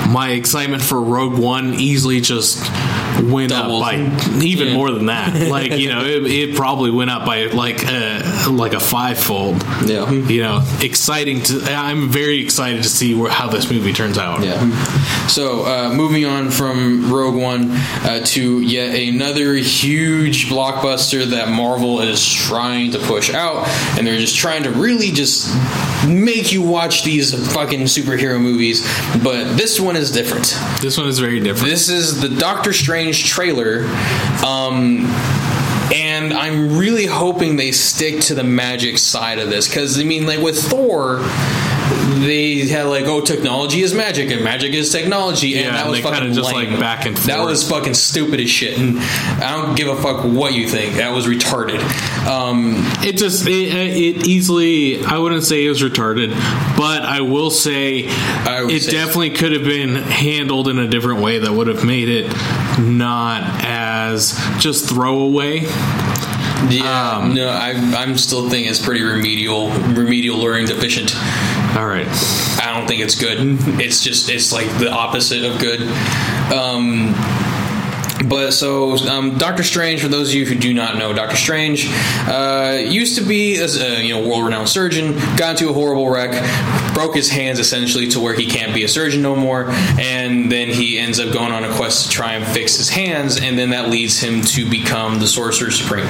my excitement for Rogue One easily just went Doubled. up by even Yeah. more than that. Like you know, it, it probably went up by like a, like a fivefold. Yeah. You know, exciting to. I'm very excited to see where, how this movie turns out. Yeah. So, uh, moving on from Rogue One uh, to yet another huge blockbuster that Marvel is trying to push out, and they're just trying to really just make you watch these fucking superhero movies. But this one is different. This one is very different. This is the Doctor Strange trailer. Um, and I'm really hoping they stick to the magic side of this because I mean, like with Thor, they had like, oh, technology is magic and magic is technology, and Yeah, that and was fucking just, lame. like, back and forth. That was fucking stupid as shit, and I don't give a fuck what you think. That was retarded. Um, It just it, it easily I wouldn't say it was retarded, but I will say I it say- definitely could have been handled in a different way that would have made it not as just throwaway. yeah, Um, no, I, I'm still thinking it's pretty remedial, remedial learning deficient. All right. I don't think it's good. It's just it's like the opposite of good. Um, but so um, Doctor Strange, for those of you who do not know, Doctor Strange uh, used to be a you know world-renowned surgeon, got into a horrible wreck, broke his hands essentially to where he can't be a surgeon no more, and then he ends up going on a quest to try and fix his hands, and then that leads him to become the Sorcerer Supreme,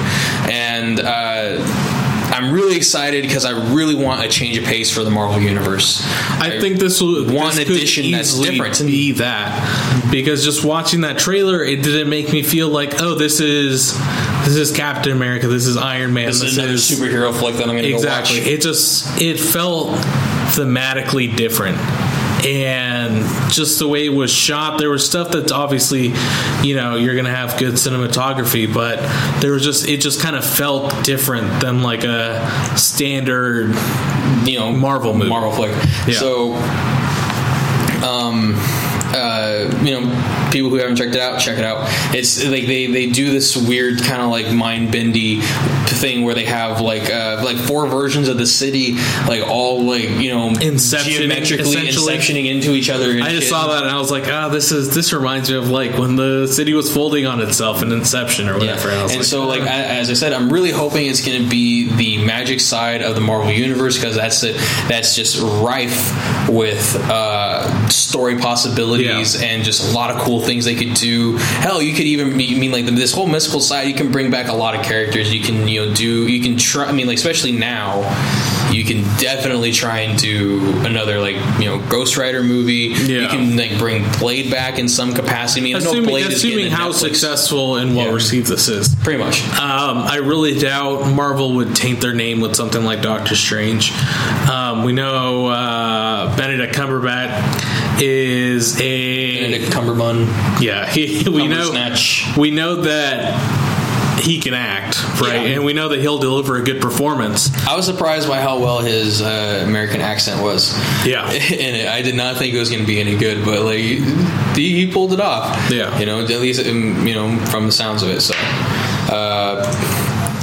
and. Uh, I'm really excited because I really want a change of pace for the Marvel universe. I think this will one this could addition that's easily different. Be that because just watching that trailer, it didn't make me feel like oh this is this is Captain America, this is Iron Man, This is another superhero flick that I'm going to exactly. go watch. It just it felt thematically different. And just the way it was shot, there was stuff that's obviously, you know, you're gonna have good cinematography, but there was just it just kind of felt different than like a standard you know Marvel movie. Marvel flick. Yeah. So, um, uh, you know, people who haven't checked it out, check it out. It's like they they do this weird kind of like mind bendy thing where they have like uh, like four versions of the city, like all like you know Inception, geometrically inceptioning into each other. and I just shit. saw that and I was like, ah, this is this reminds me of like when the city was folding on itself in Inception or whatever. Yeah. Was And like, so, like a- as I said, I'm really hoping it's going to be the magic side of the Marvel universe because that's it. That's just rife with uh, story possibilities Yeah. and just a lot of cool things they could do. Hell, you could even mean like this whole mystical side. You can bring back a lot of characters. You can you know do you can try. I mean like especially now. You can definitely try and do another like you know Ghost Rider movie. You can like bring Blade back in some capacity. I mean, assuming, Blade assuming how Netflix- successful and well Yeah. received this is. pretty much. Um, I really doubt Marvel would taint their name with something like Doctor Strange. Um, we know uh, Benedict Cumberbatch is a Benedict Cumberbund. yeah. He, we know we know that he can act right, Yeah. and we know that he'll deliver a good performance. I was surprised by how well his uh, American accent was. Yeah. in it, I did not think it was going to be any good, but like he, he pulled it off. Yeah. you know, at least um, you know from the sounds of it. So, uh,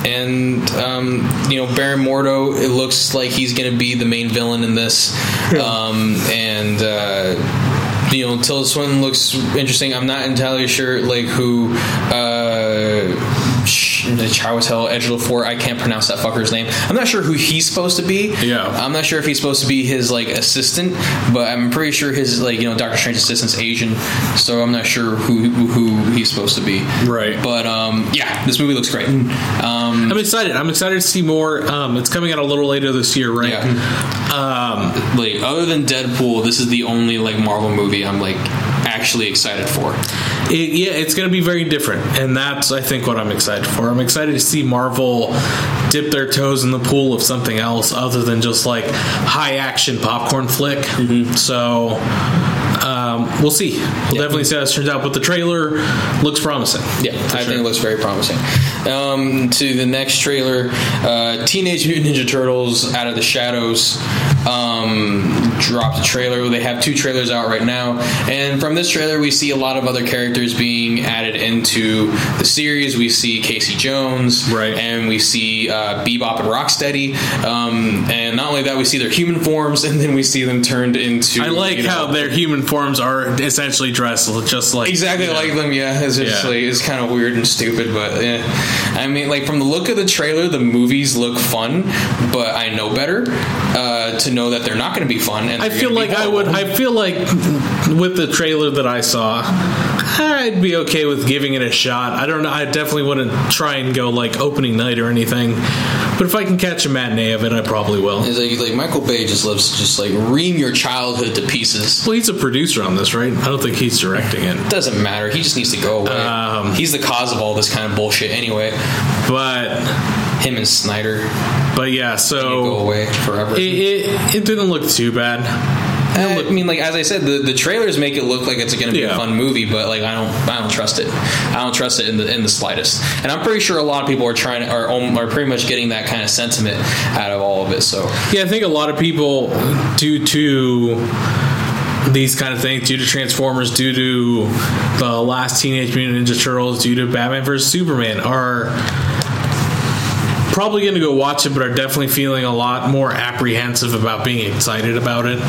and um, you know, Baron Mordo. It looks like he's going to be the main villain in this. Um, and. Uh, you know, Tilda Swinton looks interesting. I'm not entirely sure, like who uh, Chiwetel Ejiofor. I can't pronounce that fucker's name. I'm not sure who he's supposed to be. Yeah. I'm not sure if he's supposed to be his like assistant, but I'm pretty sure his like you know Doctor Strange's assistant's Asian, so I'm not sure who who, who he's supposed to be. Right. But um, yeah, this movie looks great. Um, I'm excited. I'm excited to see more. Um, it's coming out a little later this year, right? Yeah. Um, like other than Deadpool, this is the only like Marvel movie I'm like actually excited for. It, yeah, it's going to be very different, and that's I think what I'm excited for. I'm excited to see Marvel dip their toes in the pool of something else other than just like high action popcorn flick. Mm-hmm. So um, we'll see. We'll Yeah. definitely see how this turns out. But the trailer looks promising. Yeah, I sure. think it looks very promising. Um, to the next trailer, uh, Teenage Mutant Ninja Turtles: Out of the Shadows. Um, dropped a trailer. They have two trailers out right now, and from this trailer, we see a lot of other characters being added into the series. We see Casey Jones, Right. and we see uh, Bebop and Rocksteady, um, and not only that, we see their human forms, and then we see them turned into. I like you know, how their human forms are essentially dressed just like Exactly you know. like them, yeah. It's just Yeah. it's kind of weird and stupid, but yeah. I mean, like from the look of the trailer, the movies look fun, but I know better uh, to know that they're not going to be fun. And I feel like I would. I feel like with the trailer that I saw, I'd be okay with giving it a shot. I don't know. I definitely wouldn't try and go like opening night or anything. But if I can catch a matinee of it, I probably will. It's like, like Michael Bay just loves to just like ream your childhood to pieces. Well, he's a producer on this, right? I don't think he's directing it. Doesn't matter. He just needs to go away. Um, He's the cause of all this kind of bullshit anyway. But Him and Snyder but yeah, so go away forever. it, it it didn't look too bad. I mean, like as I said, the, the trailers make it look like it's going to be Yeah. a fun movie, but like I don't, I don't trust it. I don't trust it in the in the slightest. And I'm pretty sure a lot of people are trying are um, are pretty much getting that kind of sentiment out of all of it. So Yeah, I think a lot of people, due to these kind of things, due to Transformers, due to the last Teenage Mutant Ninja Turtles, due to Batman vs Superman, are probably going to go watch it, but are definitely feeling a lot more apprehensive about being excited about it.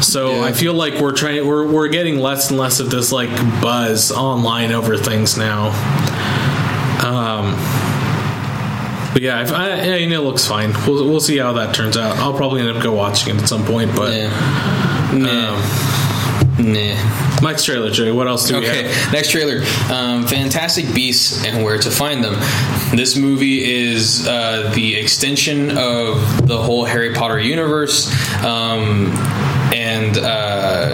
So Yeah. I feel like we're trying, we're we're getting less and less of this like buzz online over things now. Um, but yeah, if I, I mean, it looks fine. We'll we'll see how that turns out. I'll probably end up go watching it at some point. But yeah, um, nah. Mike's trailer, Jay. What else do we have? Okay, have? next trailer um, Fantastic Beasts and Where to Find Them. This movie is uh, the extension of the whole Harry Potter universe. Um, and uh,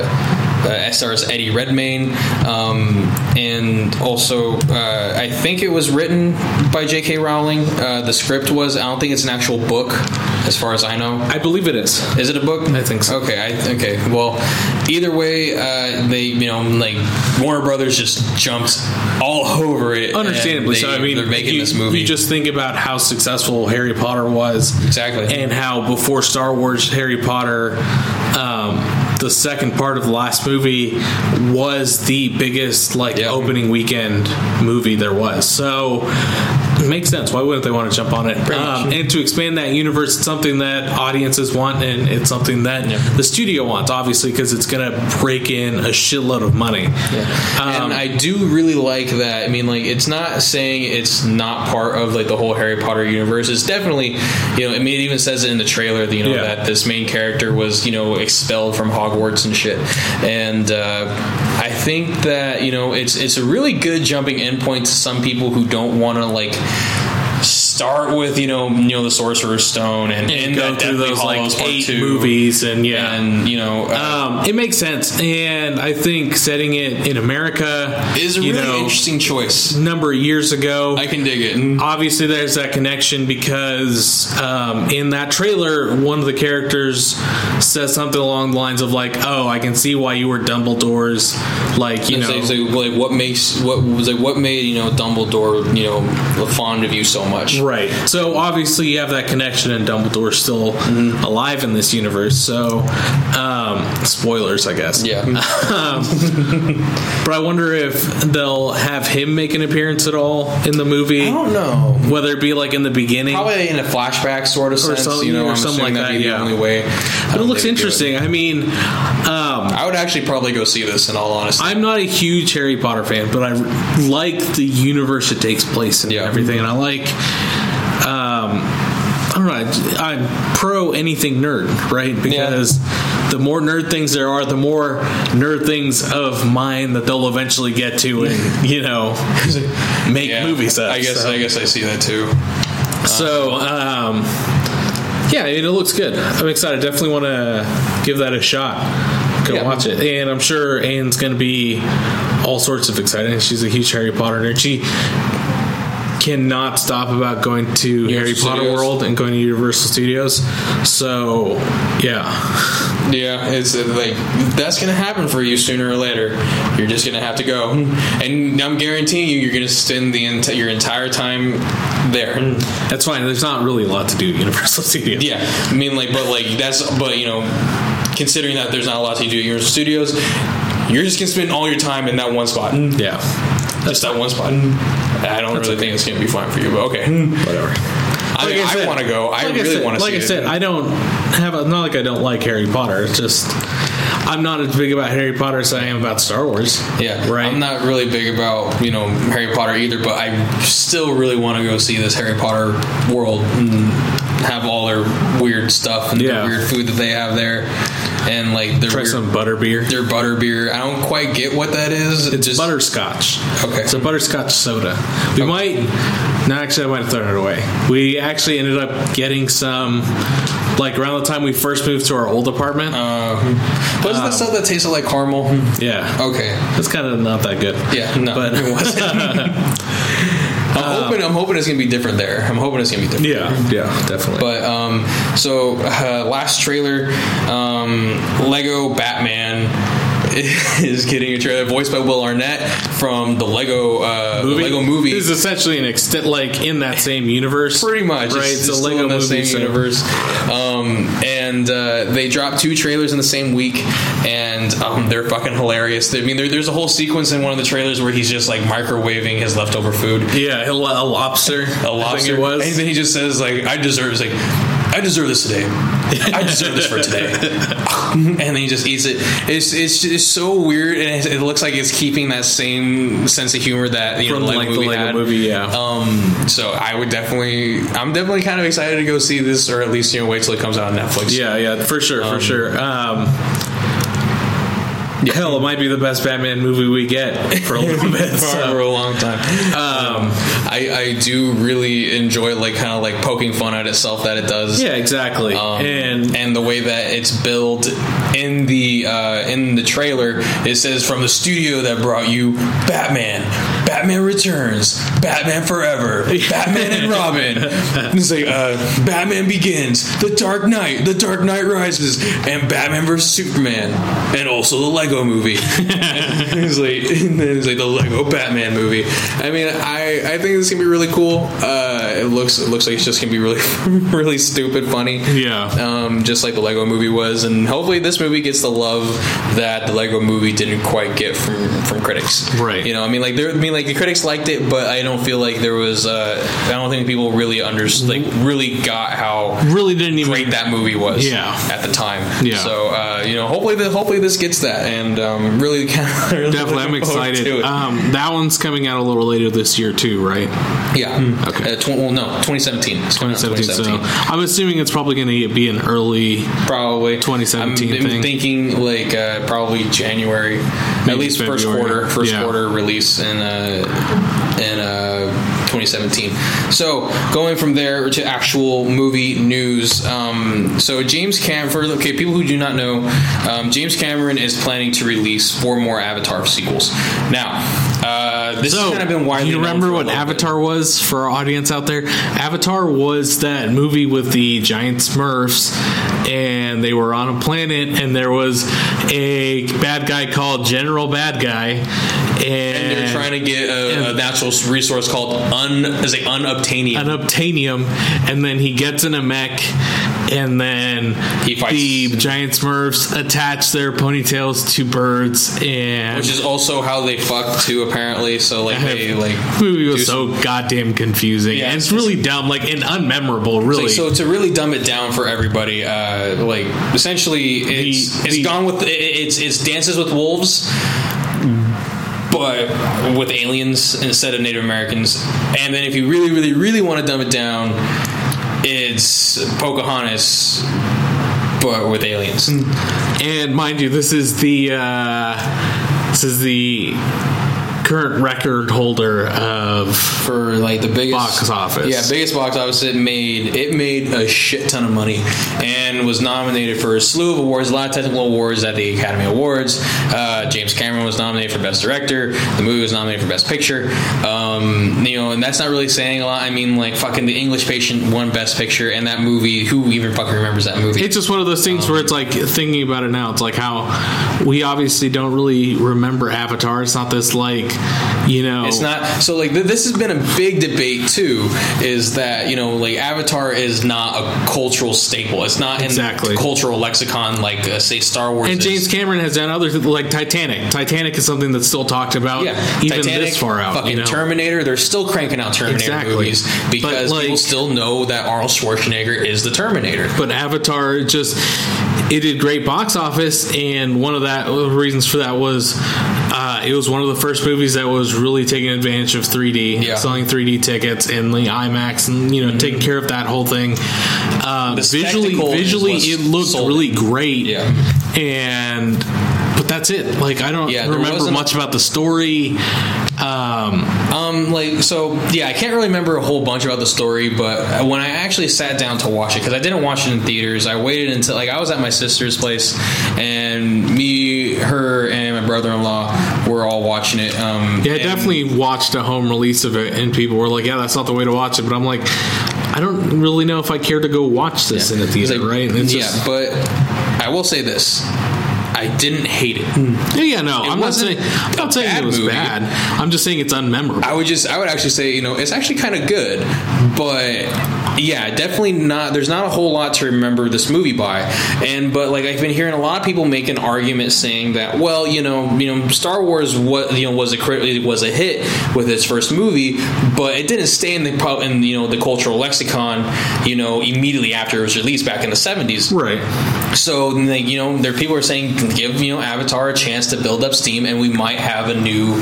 uh, stars Eddie Redmayne, um, and also uh, I think it was written by J.K. Rowling. Uh, the script was. I don't think it's an actual book, as far as I know. I believe it is. Is it a book? I think so. Okay, I, okay. Well, either way, uh, they you know like Warner Brothers just jumped all over it. Understandably they, so. I mean, they're making you, this movie. You just think about how successful Harry Potter was, Exactly. and how before Star Wars, Harry Potter, um, the second part of the last movie was the biggest like Yeah. opening weekend movie there was. So makes sense. Why wouldn't they want to jump on it? Um, and to expand that universe, it's something that audiences want, and it's something that Yeah. the studio wants, obviously, because it's going to break in a shitload of money. Um, and I do really like that. I mean, like, it's not saying it's not part of like the whole Harry Potter universe. It's definitely, you know, I mean, it even says it in the trailer. that, You know Yeah. that this main character was, you know, expelled from Hogwarts and shit. And uh, think that you know, it's it's a really good jumping in point to some people who don't want to like start with you know you know the Sorcerer's Stone and, and go through those like eight Two, movies, and yeah, and you know. Uh, Um, it makes sense, and I think setting it in America is a you really know, interesting choice. number of years ago. I can dig it. obviously, there's that connection because um, in that trailer, one of the characters says something along the lines of like, "Oh, I can see why you were Dumbledore's like you It's know." like, it's like, like, what makes what was like what made you know Dumbledore you know fond of you so much? Right. So obviously you have that connection, and Dumbledore's still Mm-hmm. alive in this universe. So, um, spoilers, I guess. Yeah, But I wonder if they'll have him make an appearance at all in the movie, I don't know. whether it be like in the beginning. Probably in a flashback sort of sense, something- you know, or I'm something like that'd be that, the only way. But it um, looks they would do interesting. I mean, um, I would actually probably go see this in all honesty. I'm not a huge Harry Potter fan, but I like the universe it takes place in Yeah. and everything, and I like. I don't know. I'm pro anything nerd, right? Because the more nerd things there are, the more nerd things of mine that they'll eventually get to, and you know, make yeah, movies of. I guess so. I guess I see that too. So, um, yeah, it looks good. I'm excited. Definitely want to give that a shot. Go Yeah. watch it. And I'm sure Anne's going to be all sorts of excited. She's a huge Harry Potter nerd. She cannot stop about going to Harry Potter Studios. World and going to Universal Studios. So, yeah. Yeah, it's uh, like that's gonna happen for you sooner or later. You're just gonna have to go, and I'm guaranteeing you, you're gonna spend the enti- your entire time there. That's fine. There's not really a lot to do at Universal Studios. Yeah, I mean, like, but like that's, but you know, considering that there's not a lot to do at Universal Studios, you're just gonna spend all your time in that one spot, Yeah. Just that one spot. Mm-hmm. I don't really think it's gonna be fine for you, but okay. Whatever. I, Like I I, said- want to go. I like really want to see Like I it. said, I don't have a, not like I don't like Harry Potter. It's just I'm not as big about Harry Potter as I am about Star Wars. Yeah, Right. I'm not really big about you know Harry Potter either, but I still really want to go see this Harry Potter world and have all their weird stuff and Yeah. the weird food that they have there, and like their Try weird, some butter beer. their butter beer. I don't quite get what that is. It's just butterscotch. Okay. It's a butterscotch soda. We might. No, actually, I might have thrown it away. We actually ended up getting some, like around the time we first moved to our old apartment. Uh, Um, the stuff that tasted like caramel? yeah. Okay, It's kind of not that good. yeah, no, But- it wasn't. I'm hoping. I'm hoping it's gonna be different there. I'm hoping it's gonna be different. Yeah. Yeah. Definitely. But um, so uh, last trailer, um, Lego Batman is getting a trailer voiced by Will Arnett from the Lego uh, the Lego movie. is essentially an extent, like in that same universe. Pretty much, right? It's, It's a Lego in the movie, same so- universe, um, and uh, they dropped two trailers in the same week, and um, they're fucking hilarious. I mean, there, there's a whole sequence in one of the trailers where he's just like microwaving his leftover food. Yeah, a, lobster, a lobster. a I think it was. And then he just says like, "I deserve." It's like, "I deserve this today. I deserve this for today." and then he just eats it. It's it's just so weird, and it, it looks like it's keeping that same sense of humor that you From know, the like Lego the movie Lego had. movie, yeah. Um, so I would definitely, I'm definitely kind of excited to go see this, or at least you know wait till it comes out on Netflix. Yeah, yeah, for sure, for sure. Um, Hell, it might be the best Batman movie we get for a little bit. for so. a long time. Um, I, I do really enjoy like kind of like poking fun at itself that it does. Yeah, exactly. Um, and and the way that it's built in the uh, in the trailer, it says from the studio that brought you Batman, Batman Returns, Batman Forever, Batman and Robin. It's like uh, Batman Begins, The Dark Knight, The Dark Knight Rises, and Batman vs Superman, and also the Lego Movie. it's like and then it's like the Lego Batman movie. I mean, I I think this is gonna be really cool. Uh, it looks it looks like it's just gonna be really really stupid funny yeah, um, just like the Lego Movie was, and hopefully this movie gets the love that the Lego Movie didn't quite get from from critics. Right. You know, I mean, like there, I mean, like the critics liked it, but I don't feel like there was. Uh, I don't think people really understood, like, really got how really didn't even. great that movie was. Yeah. At the time. Yeah. So uh, you know, hopefully, the, hopefully this gets that, and um, really kind of really Definitely, I'm excited. Um, that one's coming out a little later this year too, right? yeah. okay. Uh, tw- well, no, 2017. It's coming out 2017. 2017. So I'm assuming it's probably going to be an early. probably 2017 I'm, I'm thing. thinking like uh, probably January, at Maybe least first quarter, first Yeah. quarter release in uh, in uh, 2017. So going from there to actual movie news. Um, so James Cameron, okay, people who do not know, um, James Cameron is planning to release four more Avatar sequels. Now, uh, this So, has kind of been widely. you remember a what little bit. Avatar was for our audience out there? Avatar was that movie with the giant Smurfs, and they were on a planet, and there was a bad guy called General Bad Guy, and, And they're trying to get a, a natural resource called un, is it unobtainium. an obtainium, and then he gets in a mech, and then He the giant Smurfs attach their ponytails to birds, and which is also how they fuck too apparently so like they like movie was so goddamn confusing, Yeah, and it's really dumb, like and unmemorable, really. like, so to really dumb it down for everybody uh like essentially it's The- it's the- gone with it's it's dances with wolves but with aliens instead of native americans. And then if you really really really want to dumb it down it's pocahontas but with aliens. And mind you, this is the uh, this is the current record holder of for like the biggest Box office. Yeah, biggest box office. It made it made a shit ton of money and was nominated for a slew of awards, a lot of technical awards at the Academy Awards. Uh, James Cameron was nominated for Best Director. The movie was nominated for Best Picture. Um, Um, you know, and that's not really saying a lot. I mean, like fucking the English Patient won Best Picture, and that movie. Who even fucking remembers that movie? It's just one of those things where it's like thinking about it now. It's like how we obviously don't really remember Avatar. It's not this like you know. It's not so like th- this has been a big debate too. Is that you know like Avatar is not a cultural staple. It's not in Exactly. cultural lexicon like uh, say Star Wars. And is. James Cameron has done other th- like Titanic. Titanic is something that's still talked about, Yeah, even Titanic, this far out. Fucking you know? Terminator. They're still cranking out Terminator Exactly. movies because like- people still know that Arnold Schwarzenegger is the Terminator. but Avatar just it did great box office, and one of that one of the reasons for that was uh, it was one of the first movies that was really taking advantage of 3D, Yeah. selling 3D tickets and the IMAX, and you know taking care of that whole thing. Uh, visually, visually, it looked sold really great, Yeah. and. But that's it. Like I don't Yeah, remember much about the story. Um, Um, like so, yeah, I can't really remember a whole bunch about the story, but when I actually sat down to watch it, because I didn't watch it in theaters, I waited until like I was at my sister's place, and me, her, and my brother-in-law were all watching it. Um, Yeah, I definitely watched a home release of it, and people were like, "Yeah, that's not the way to watch it." But I'm like, I don't really know if I care to go watch this in a theater, like- right? Yeah, but I will say this: I didn't hate it. Hmm. yeah, yeah, no, I'm not saying I'm not saying it was movie. bad. I'm just saying it's unmemorable. I would just, I would actually say, you know, it's actually kind of good, but yeah, definitely not. There's not a whole lot to remember this movie by, and but like I've been hearing a lot of people make an argument saying that, well, you know, you know, Star Wars, what you know, was a crit- was a hit with its first movie, but it didn't stay in the in you know the cultural lexicon, you know, immediately after it was released back in the 70s. right. So, you know, there people are saying give you know Avatar a chance to build up steam, and we might have a new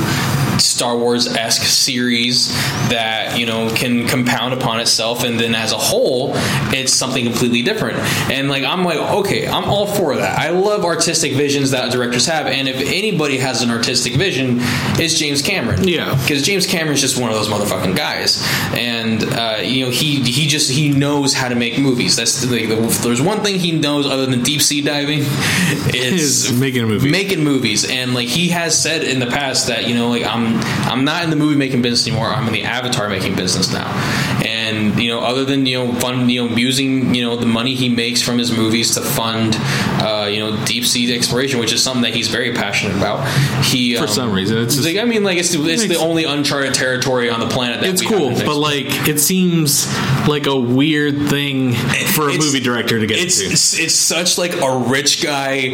Star Wars esque series that you know can compound upon itself, and then as a whole, it's something completely different. And like, I'm like, okay, I'm all for that. I love artistic visions that directors have, and if anybody has an artistic vision, it's James Cameron. Yeah. because James Cameron's just one of those motherfucking guys, and uh, you know he he just he knows how to make movies. That's the, the, there's one thing he knows other than deep sea diving, it's Is making a movie. making movies. And like he has said in the past that you know like I'm I'm not in the movie making business anymore. I'm in the avatar making business now. And you know other than you know fund you know using you know the money he makes from his movies to fund uh, you know deep sea exploration, which is something that he's very passionate about. He For um, some reason, it's just- like I mean like it's the, it's the only uncharted territory on the planet. That it's cool, but like it seems like a weird thing for a It's- movie director to get it's, into. it's it's such like a rich guy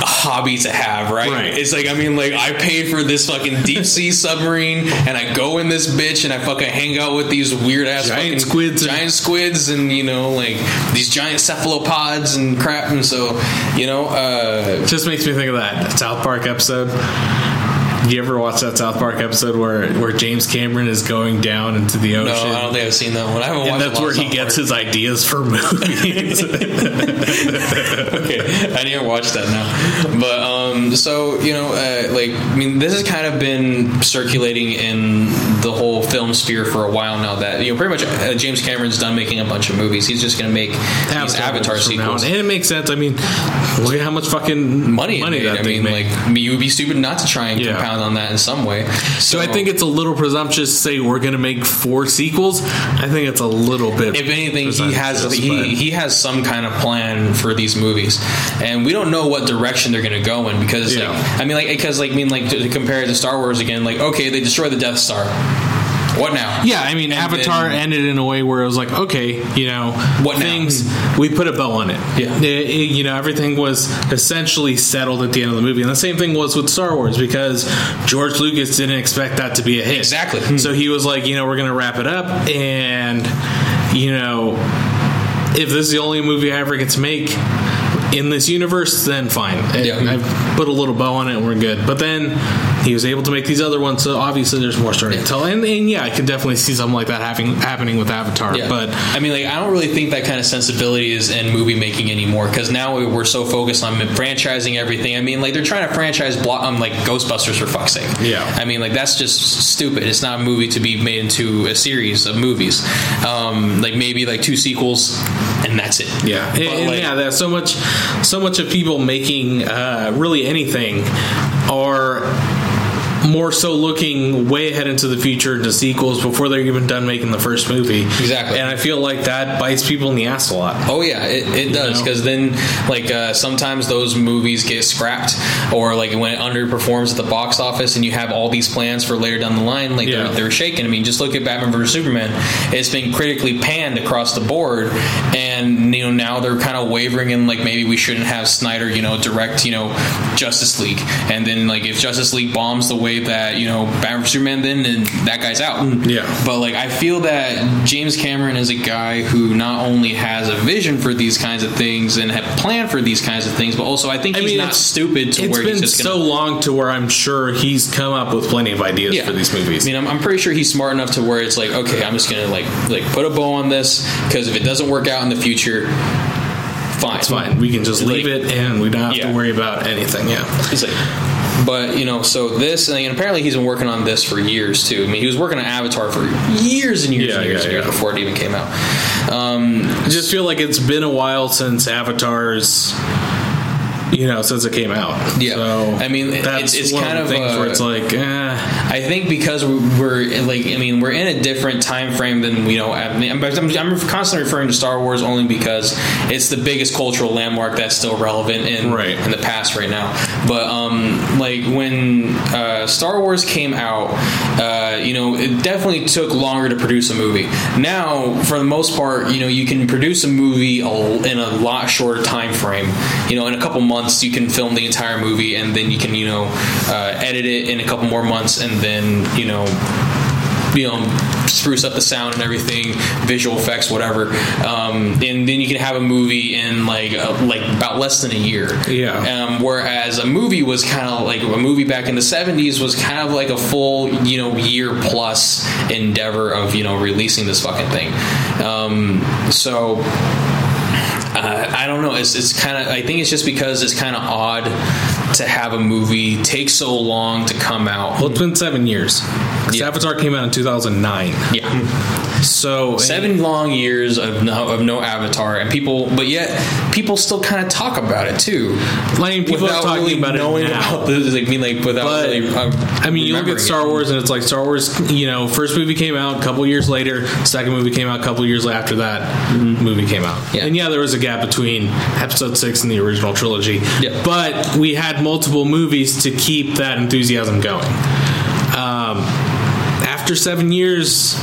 hobby to have, right? Right. It's like I mean, like I paid for this fucking deep sea submarine, and I go in this bitch, and I fucking hang out with these weird ass fucking squids and- giant squids, and you know, like these giant cephalopods and crap, and so you know, uh, just makes me think of that South Park episode. You ever watch that South Park episode where where James Cameron is going down into the ocean? no? I don't think I've seen that one. I haven't watched. and that's where he South gets Park. his ideas for movies. okay, I need to watch that now. But um, so you know, uh, like I mean, this has kind of been circulating in the whole film sphere for a while now. That you know, pretty much uh, James Cameron's done making a bunch of movies. He's just going to make these Avatar movies now sequels. and it makes sense. I mean, look at how much fucking Money, money that I thing mean, made. like you would be stupid not to try and Yeah. compound on that in some way. So I think it's a little presumptuous to say we're going to make four sequels. I think it's a little bit. if anything, he has he, but- he has some kind of plan for these movies, and we don't know what direction they're going to go in because Yeah. like, I mean like because like I mean like to, to compare it to Star Wars again like okay they destroy the Death Star, what now? Yeah, I mean, And Avatar then- ended in a way where it was like, okay, you know, What now? things we put a bow on it. Yeah. It- it- you know, everything was essentially settled at the end of the movie, and the same thing was with Star Wars because George Lucas didn't expect that to be a hit. Exactly. So he was like, you know, we're going to wrap it up, and you know, if this is the only movie I ever get to make. In this universe, then fine. And Yeah. I've put a little bow on it, and we're good. But then he was able to make these other ones, so obviously there's more story to tell. And, and yeah, I could definitely see something like that happening happening with Avatar. Yeah. But I mean, like, I don't really think that kind of sensibility is in movie making anymore because now we- we're so focused on franchising everything. I mean, like, they're trying to franchise block, um, like Ghostbusters for fuck's sake. Yeah. I mean, like, that's just stupid. It's not a movie to be made into a series of movies. Um, like, maybe like two sequels, and that's it. yeah, But, and, like- yeah, there's so much, so much of people making uh, really anything are more so looking way ahead into the future into sequels before they're even done making the first movie. Exactly. And I feel like that bites people in the ass a lot. Oh yeah, it, it does because then like uh, sometimes those movies get scrapped or like when it underperforms at the box office and you have all these plans for later down the line, like Yeah. they're, they're shaken. I mean, just look at Batman vs Superman; it's been critically panned across the board, and you know now they're kind of wavering in like maybe we shouldn't have Snyder, you know, direct you know Justice League, and then like if Justice League bombs the way that you know Batman vs Superman, then and that guy's out. Mm. Yeah. But like I feel that James Cameron is a guy who not only has a vision for these kinds of things and have planned for these kinds of things, but also I think I he's mean, not stupid to where he's just so gonna. long to where I'm sure he's come up with plenty of ideas for these movies. I mean, I'm, I'm pretty sure he's smart enough to where it's like, okay, I'm just gonna like like put a bow on this because if it doesn't work out in the future, fine, it's fine. We can just leave Like- it and we don't have Yeah. to worry about anything. Yeah. It's like, but you know, so this, and apparently he's been working on this for years too. I mean, he was working on Avatar for years and years Yeah, and years yeah, and years yeah. before it even came out. Um, I just feel like it's been a while since Avatar's, you know, since it came out. Yeah. So I mean, that's it's- it's kind of things uh, where it's like, eh, I think because we're like, I mean, we're in a different time frame than we know. I mean, I'm, I'm constantly referring to Star Wars only because it's the biggest cultural landmark that's still relevant in Right. in the past right now. But um, like when uh, Star Wars came out, uh, you know, it definitely took longer to produce a movie. Now, for the most part, you know, you can produce a movie in a lot shorter time frame. You know, in a couple months, you can film the entire movie, and then you can, you know, uh, edit it in a couple more months, and then, you know, you know spruce up the sound and everything visual effects whatever. Um, and then you can have a movie in like uh, like about less than a year. Yeah. um, whereas a movie was kind of like a movie back in the 70s was kind of like a full you know year plus endeavor of you know releasing this fucking thing. Um, so uh, I don't know. It's, it's kind of. I think it's just because it's kind of odd to have a movie take so long to come out. well, it's been seven years. Yeah. Avatar came out in 2009. Yeah, So seven long years of no of no Avatar, and people, but yet people still kind of talk about it too. Mean, people without talking really about knowing it now. about the, like, I mean, like without But, really. Uh, I mean, you look at Star. Wars, and it's like Star Wars. You know, first movie came out a couple years later. Second movie came out a couple years after that movie came out. Yeah. And yeah, there was a gap between Episode Six and the original trilogy. Yeah. But we had multiple movies to keep that enthusiasm going. Um, after seven years,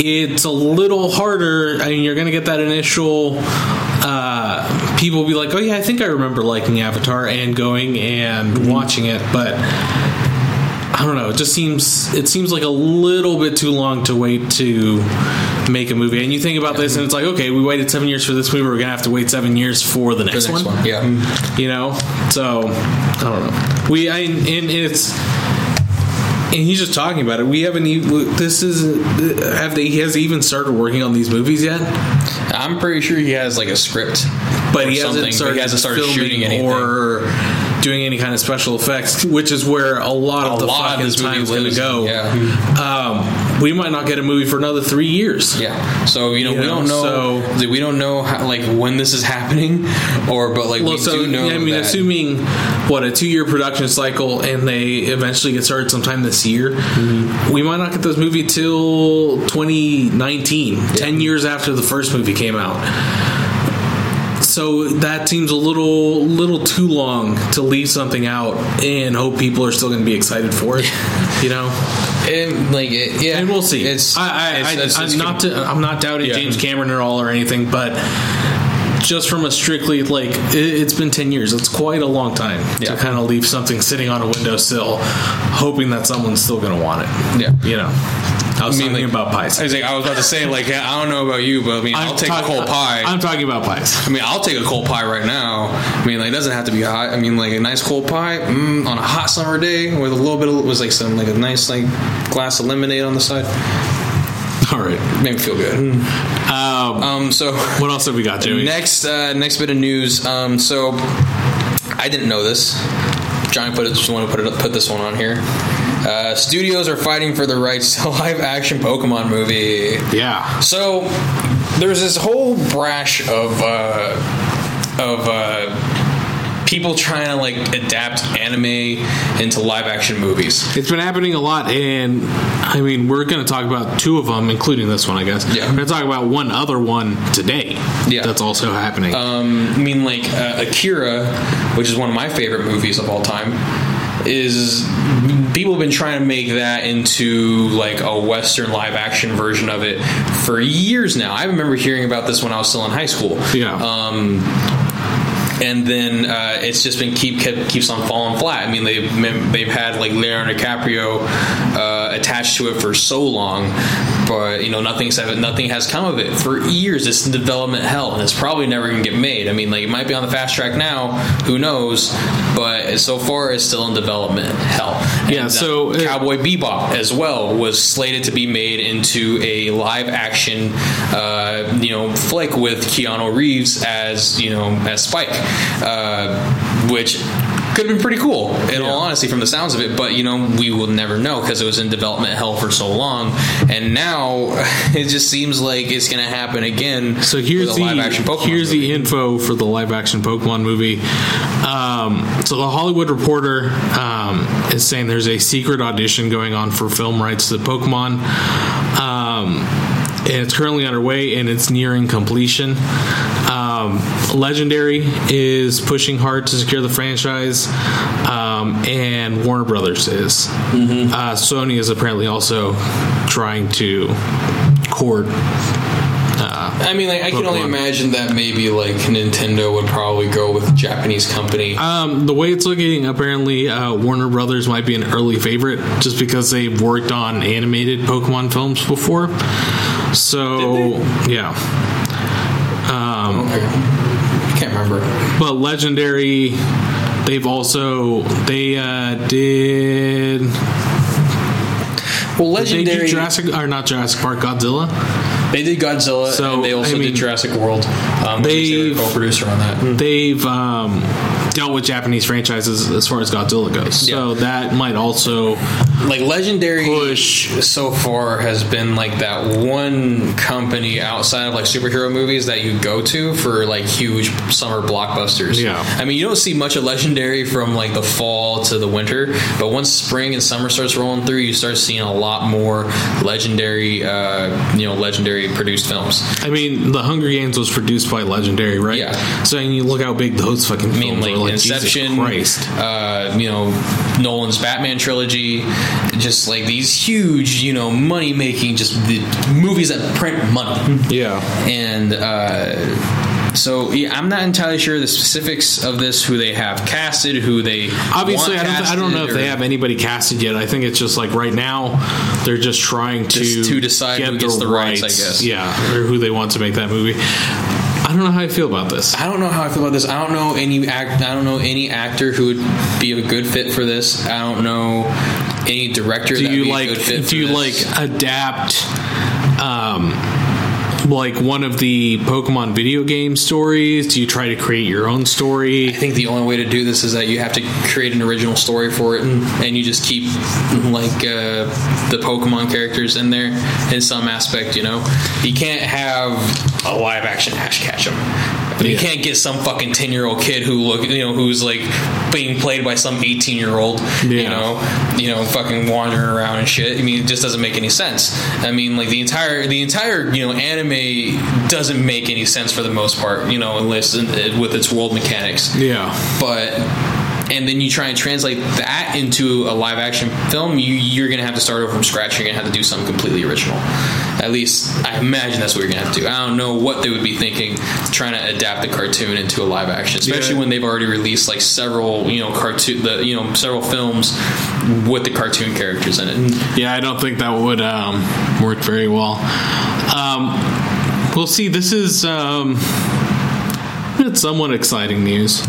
it's a little harder. I mean, you're going to get that initial. Uh, people will be like, "Oh yeah, I think I remember liking Avatar and going and watching it," but I don't know. It just seems it seems like a little bit too long to wait to make a movie. And you think about this, and it's like, okay, we waited seven years for this movie. We're gonna have to wait seven years for the The next, next one. one, yeah. You know, so I don't know. We I and it's and he's just talking about it. We haven't even. This is have they? He has even started working on these movies yet? I'm pretty sure he has like a script, But he hasn't started, he hasn't started filming shooting anything. or doing any kind of special effects, which is where a lot of the lot fucking movie time's going to go. yeah. Um, we might not get a movie for another three years. Yeah. So you know You we know, don't know so- we don't know how, like when this is happening, or but like Well, we so do know. I mean, that, assuming what a two-year production cycle, and they eventually get started sometime this year, Mm-hmm. we might not get this movie till 2019, ten years after the first movie came out. So that seems a little little too long to leave something out and hope people are still going to be excited for it. You know, and, like it, yeah, and we'll see. It's I, I, it's- I, it's- I'm it's not to, I'm not doubting Yeah. James Cameron at all or anything, but just from a strictly like it, it's been 10 years. It's quite a long time Yeah. to kind of leave something sitting on a windowsill, hoping that someone's still going to want it. Yeah. you know. I was I mean, talking like- about pies. I was like, I was about to say, like, I don't know about you, but I mean, I'll I'm take talk- a cold pie. I'm talking about pies. I mean, I'll take a cold pie right now. I mean, like, it doesn't have to be hot. I mean, like a nice cold pie mm, on a hot summer day with a little bit of was like some like a nice like glass of lemonade on the side. All right. Made me feel good. Um, Um, so what else have we got, Joey? next uh, next bit of news. Um, so I didn't know this. Johnny put it, just want to put it put this one on here. Uh, studios are fighting for the rights to a live action Pokemon movie. Yeah. So there's this whole brash of uh, of uh, people trying to like adapt anime into live action movies. It's been happening a lot, and I mean, we're going to talk about two of them, including this one, I guess. Yeah. We're going to talk about one other one today. Yeah. That's also happening. Um, I mean, like uh, Akira, which is one of my favorite movies of all time, is people have been trying to make that into like a Western live action version of it for years now. I remember hearing about this when I was still in high school. Yeah. Um, and then uh, it's just been keep kept, keeps on falling flat. I mean, they've they've had like Leonardo DiCaprio uh, attached to it for so long, but you know nothing's nothing has come of it for years. It's in development hell, and it's probably never gonna get made. I mean, like it might be on the fast track now, who knows? But so far, it's still in development hell. Yeah, And, uh, so, uh, Cowboy Bebop as well was slated to be made into a live action, uh, you know, flick with Keanu Reeves as you know as Spike, uh, which could have been pretty cool in all honesty from the sounds of it. But you know, we will never know because it was in development hell for so long, and now it just seems like it's going to happen again. So here's the live action Pokemon here's movie. the info for the live action Pokemon movie. Um, so the Hollywood Reporter um, is saying there's a secret audition going on for film rights to Pokemon. Um, and it's currently underway and it's nearing completion. Um, Legendary is pushing hard to secure the franchise, um, and Warner Brothers is. Mm-hmm. Uh, Sony is apparently also trying to court I mean, like I can only imagine that maybe like Nintendo would probably go with a Japanese company. Um, the way it's looking, apparently uh, Warner Brothers might be an early favorite just because they've worked on animated Pokemon films before. So yeah, I can't remember. but Legendary, they've also they uh, did Well, did Legendary. Jurassic or not Jurassic Park Godzilla. They did Godzilla, So, and they also I mean, did Jurassic World. Um, they were co-producer on that. They've um, dealt with Japanese franchises as far as Godzilla goes, so Yeah. that might also Like Legendary, Push. so far has been like that one company outside of like superhero movies that you go to for like huge summer blockbusters. Yeah. I mean, you don't see much of Legendary from like the fall to the winter, but once spring and summer starts rolling through, you start seeing a lot more Legendary, uh, you know, Legendary produced films. I mean, The Hunger Games was produced by Legendary, right? Yeah. So and you look how big those fucking films are. Inception, Uh, you know, Nolan's Batman trilogy, just like these huge, you know, money making, just the movies that print money. Yeah. And uh, so, yeah, I'm not entirely sure the specifics of this, who they have casted, who they Obviously, I don't, I don't know if they have anybody casted yet. I think it's just like right now they're just trying to Just to decide get who gets the rights, I guess. Yeah, or who they want to make that movie. I don't know how I feel about this. I don't know how I feel about this. I don't know any act. I don't know any actor who would be a good fit for this. I don't know any director. Do that would you be like? A good fit for Do you this. like adapt? Um, like one of the Pokemon video game stories? Do you try to create your own story? I think the only way to do this is that you have to create an original story for it, and, and you just keep like uh, the Pokemon characters in there in some aspect. You know, you can't have a live action Ash Ketchum. You Yeah. can't get some fucking ten year old kid who look you know who's like being played by some eighteen year old. You know, you know, fucking wandering around and shit. I mean, it just doesn't make any sense. I mean, like the entire the entire you know anime doesn't make any sense for the most part. You know, unless with its world mechanics Yeah. but and then you try and translate that into a live action film you, you're going to have to start over from scratch you're going to have to do something completely original at least i imagine that's what you're going to have to do i don't know what they would be thinking trying to adapt the cartoon into a live action especially Yeah. when they've already released like several you know cartoon the you know several films with the cartoon characters in it Yeah, I don't think that would um, work very well. Um, we'll see. This is um, it's somewhat exciting news.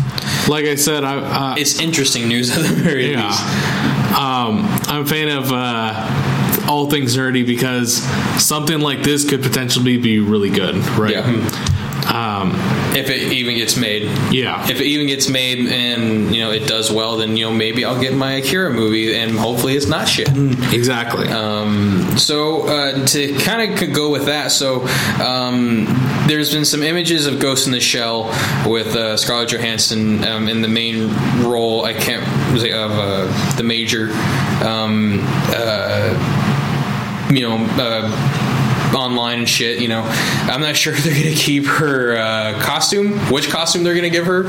Like I said, I, uh, it's interesting news at the very yeah, least um, I'm a fan of uh, all things nerdy because something like this could potentially be really good, right? yeah Um, if it even gets made. Yeah. If it even gets made and you know it does well, then you know maybe I'll get my Akira movie, and hopefully it's not shit. exactly. Um, so uh, to kind of go with that, so um, there's been some images of Ghost in the Shell with uh, Scarlett Johansson um, in the main role. I can't was it of uh, the major. Um, uh, you know. Uh, online and shit, you know. I'm not sure if they're gonna keep her uh, costume, which costume they're gonna give her,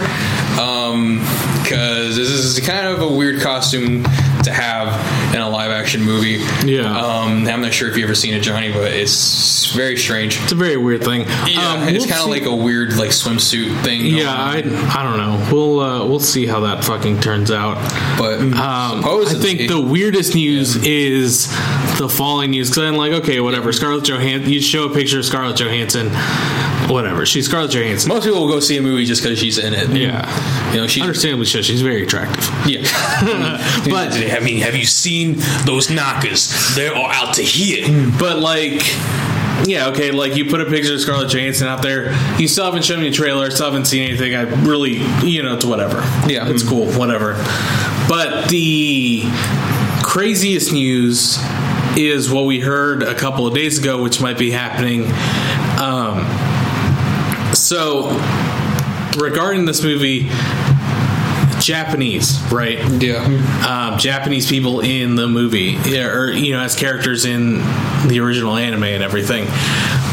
because this is kind of a weird costume to have in a live action movie. Yeah. Um, I'm not sure if you've ever seen it, Johnny, but it's very strange. it's a very weird thing. Yeah, Um, it's we'll kind of like a weird like swimsuit thing. Yeah. I, I don't know. We'll uh, we'll see how that fucking turns out. but Um, I think the weirdest news is the falling news because I'm like, okay, whatever. Scarlett Johansson. You show a picture of Scarlett Johansson, whatever. She's Scarlett Johansson. most people will go see a movie just because she's in it. Yeah, you know she's understandably so. She's very attractive. yeah. But I mean, have you seen those knockers? They're all out to here. but like. Yeah, okay, like you put a picture of Scarlett Johansson out there. You still haven't shown me a trailer, still haven't seen anything. I really, you know, it's whatever. Yeah. It's cool, whatever. But the craziest news is what we heard a couple of days ago, which might be happening. Um, so, regarding this movie, Japanese, right? Yeah. um, Japanese people in the movie, yeah, or you know, as characters in the original anime and everything.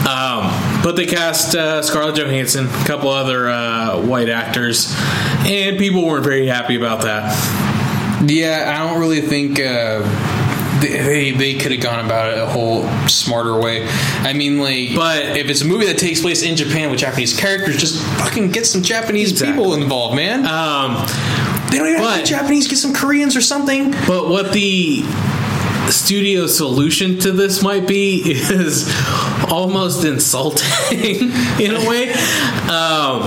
Um, but they cast uh, Scarlett Johansson, a couple other uh, white actors, and people weren't very happy about that. Yeah, I don't really think uh, they they, they could have gone about it a whole smarter way. I mean, like, But- if it's a movie that takes place in Japan with Japanese characters, just fucking get some Japanese Exactly. people involved, man. Um, they don't even have to but- Japanese. Get some Koreans or something. But what the studio solution to this might be is almost insulting in a way. Um,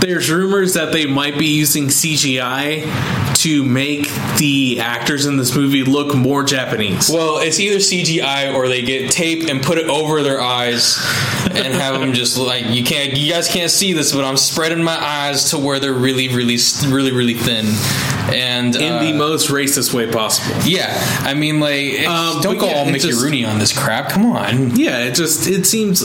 there's rumors that they might be using CGI to make the actors in this movie look more Japanese. Well, it's either CGI or they get tape and put it over their eyes and have them just like you can't. You guys can't see this, but I'm spreading my eyes to where they're really, really, really, really thin. And in uh, the most racist way possible. Yeah, I mean, like, Um, don't go yeah, all Mickey just- Rooney on this crap. Come on, Yeah, it just it seems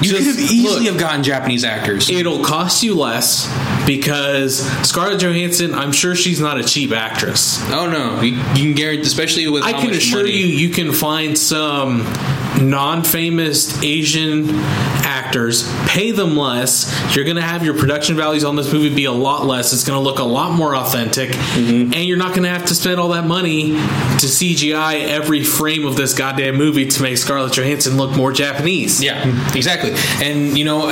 you could have easily look, have gotten Japanese actors. it'll cost you less because Scarlett Johansson, I'm sure she's not a cheap actress. oh no, you, you can guarantee, especially with I can assure money- you, you can find some non-famous Asian actors, pay them less. You're going to have your production values on this movie be a lot less. It's going to look a lot more authentic, Mm-hmm. and you're not going to have to spend all that money to CGI every frame of this goddamn movie to make Scarlett Johansson look more Japanese. Yeah, exactly. And you know,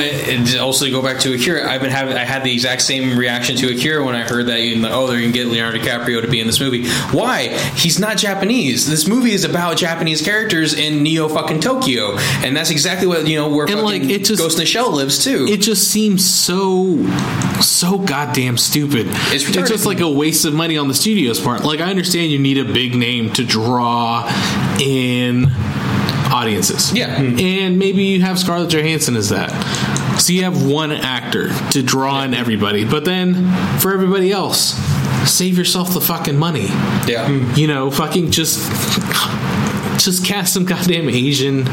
also to go back to Akira, I've been having I had the exact same reaction to Akira when I heard that you know, oh they're gonna get Leonardo DiCaprio to be in this movie. Why? He's not Japanese. This movie is about Japanese characters in Neo fucking Tokyo, and that's exactly what you know where And, like, it just- Ghost in the Shell lives too. it just seems so so goddamn stupid. It's It's, just like a waste of money on the studio's part. Like I understand you need a big name to draw in audiences. Yeah. And maybe you have Scarlett Johansson as that. So you have one actor to draw in everybody. But then for everybody else, save yourself the fucking money. yeah. You know, fucking just just cast some goddamn Asian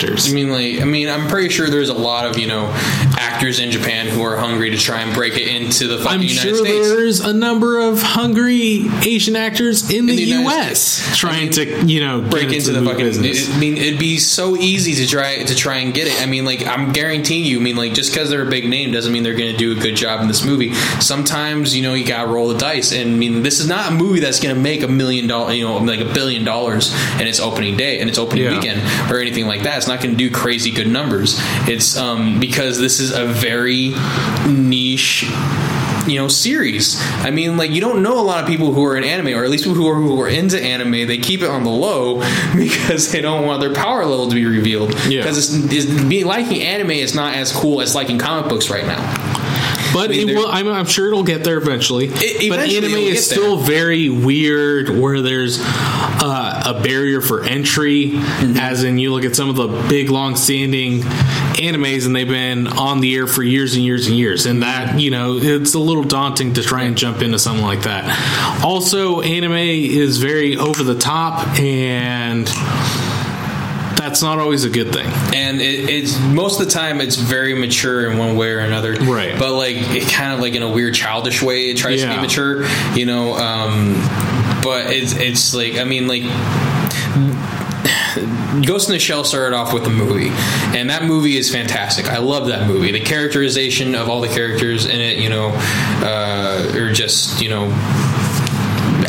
actors. I mean, like, I mean, I'm pretty sure there's a lot of you know actors in Japan who are hungry to try and break it into the fucking I'm United sure States. there's a number of hungry Asian actors in, the, the United U.S. States. trying to, you know, break get into the movie fucking. business. I mean, it'd be so easy to try to try and get it. I mean, like I'm guaranteeing you. I mean, like just because they're a big name doesn't mean they're going to do a good job in this movie. Sometimes you know you got to roll the dice. And I mean, this is not a movie that's going to make a million dollar, you know, like a billion dollars in its opening day and its opening Yeah. weekend or anything like that. It's not going to do crazy good numbers. It's um because this is a very niche you know series i mean like you don't know a lot of people who are in anime or at least people who are, who are into anime they keep it on the low because they don't want their power level to be revealed Yeah. because it's, it's, liking anime is not as cool as liking comic books right now but I mean, it will, I'm, I'm sure it'll get there eventually. but eventually anime is still very weird, where there's uh, a barrier for entry. Mm-hmm. As in, you look at some of the big, long-standing animes, and they've been on the air for years and years and years, and that you know it's a little daunting to try and jump into something like that. Also, anime is very over the top, and that's not always a good thing. and it, it's most of the time it's very mature in one way or another Right. but like it kind of like in a weird childish way it tries to be mature you know um but it's it's like i mean like Ghost in the Shell started off with the movie, and that movie is fantastic. I love that movie. The characterization of all the characters in it, you know, uh, are just you know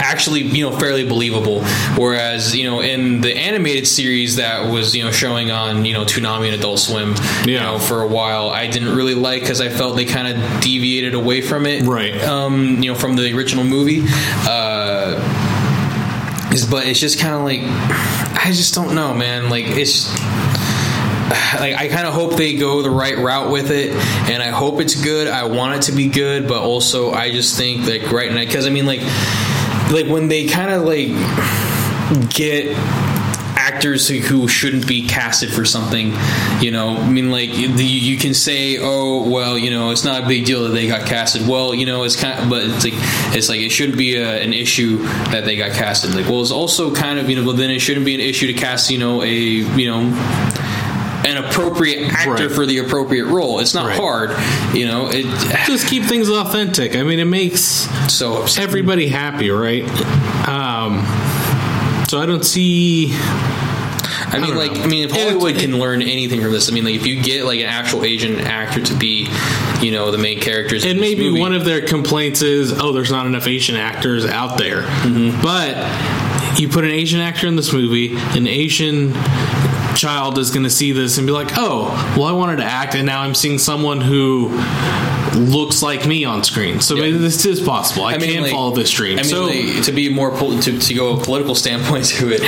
actually you know fairly believable whereas you know in the animated series that was you know showing on you know Toonami and Adult Swim you know for a while I didn't really like because I felt they kind of deviated away from it Right. um you know from the original movie uh is- but it's just kind of like I just don't know man like it's like I kind of hope they go the right route with it, and I hope it's good. I want it to be good, but also I just think like right now because I mean like like when they kind of like get actors who, shouldn't be casted for something you know i mean like you, you can say oh well you know it's not a big deal that they got casted. Well you know it's kind of but it's like it's like it shouldn't be a, an issue that they got casted. Like well it's also kind of you know but then it shouldn't be an issue to cast you know a you know an appropriate actor Right. for the appropriate role it's not Right. hard you know it Just keep things authentic. I mean, it makes so upset. everybody happy, right? Um, so I don't see. I mean, like, know. I mean, if Hollywood it- can learn anything from this, I mean, like, if you get like an actual Asian actor to be, you know, the main characters, And maybe movie, one of their complaints is, oh, there's not enough Asian actors out there. Mm-hmm. But you put an Asian actor in this movie, an Asian child is going to see this and be like, oh, well, I wanted to act, and now I'm seeing someone who looks like me on screen. So maybe this is possible. I, I mean, can like- follow this dream. I mean, so like, to be more pol- to, to go a political standpoint to it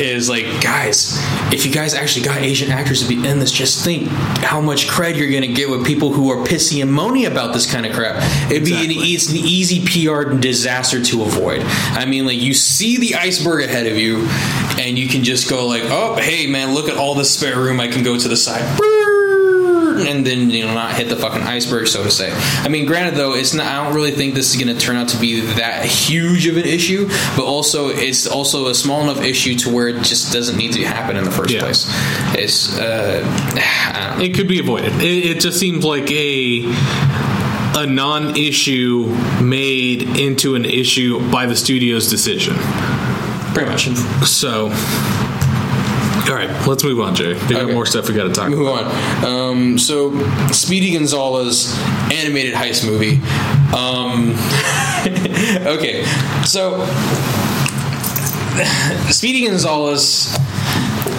is like, guys, if you guys actually got Asian actors to be in this, just think how much cred you're gonna get with people who are pissy and moany about this kind of crap. It'd be an, it's an easy PR disaster to avoid. I mean, like you see the iceberg ahead of you, and you can just go like, oh, hey man, look at all this spare room. I can go to the side. And then you know not hit the fucking iceberg, so to say. I mean, granted though, it's not. I don't really think this is going to turn out to be that huge of an issue, but also it's also a small enough issue to where it just doesn't need to happen in the first Yeah. place. It's uh, I don't know. it could be avoided. It, it just seems like a a non-issue made into an issue by the studio's decision. Pretty much. So, all right, let's move on, Jay. We got Okay. more stuff we got to talk. about. Move on. Um, so, Speedy Gonzales animated heist movie. Um, okay, so Speedy Gonzales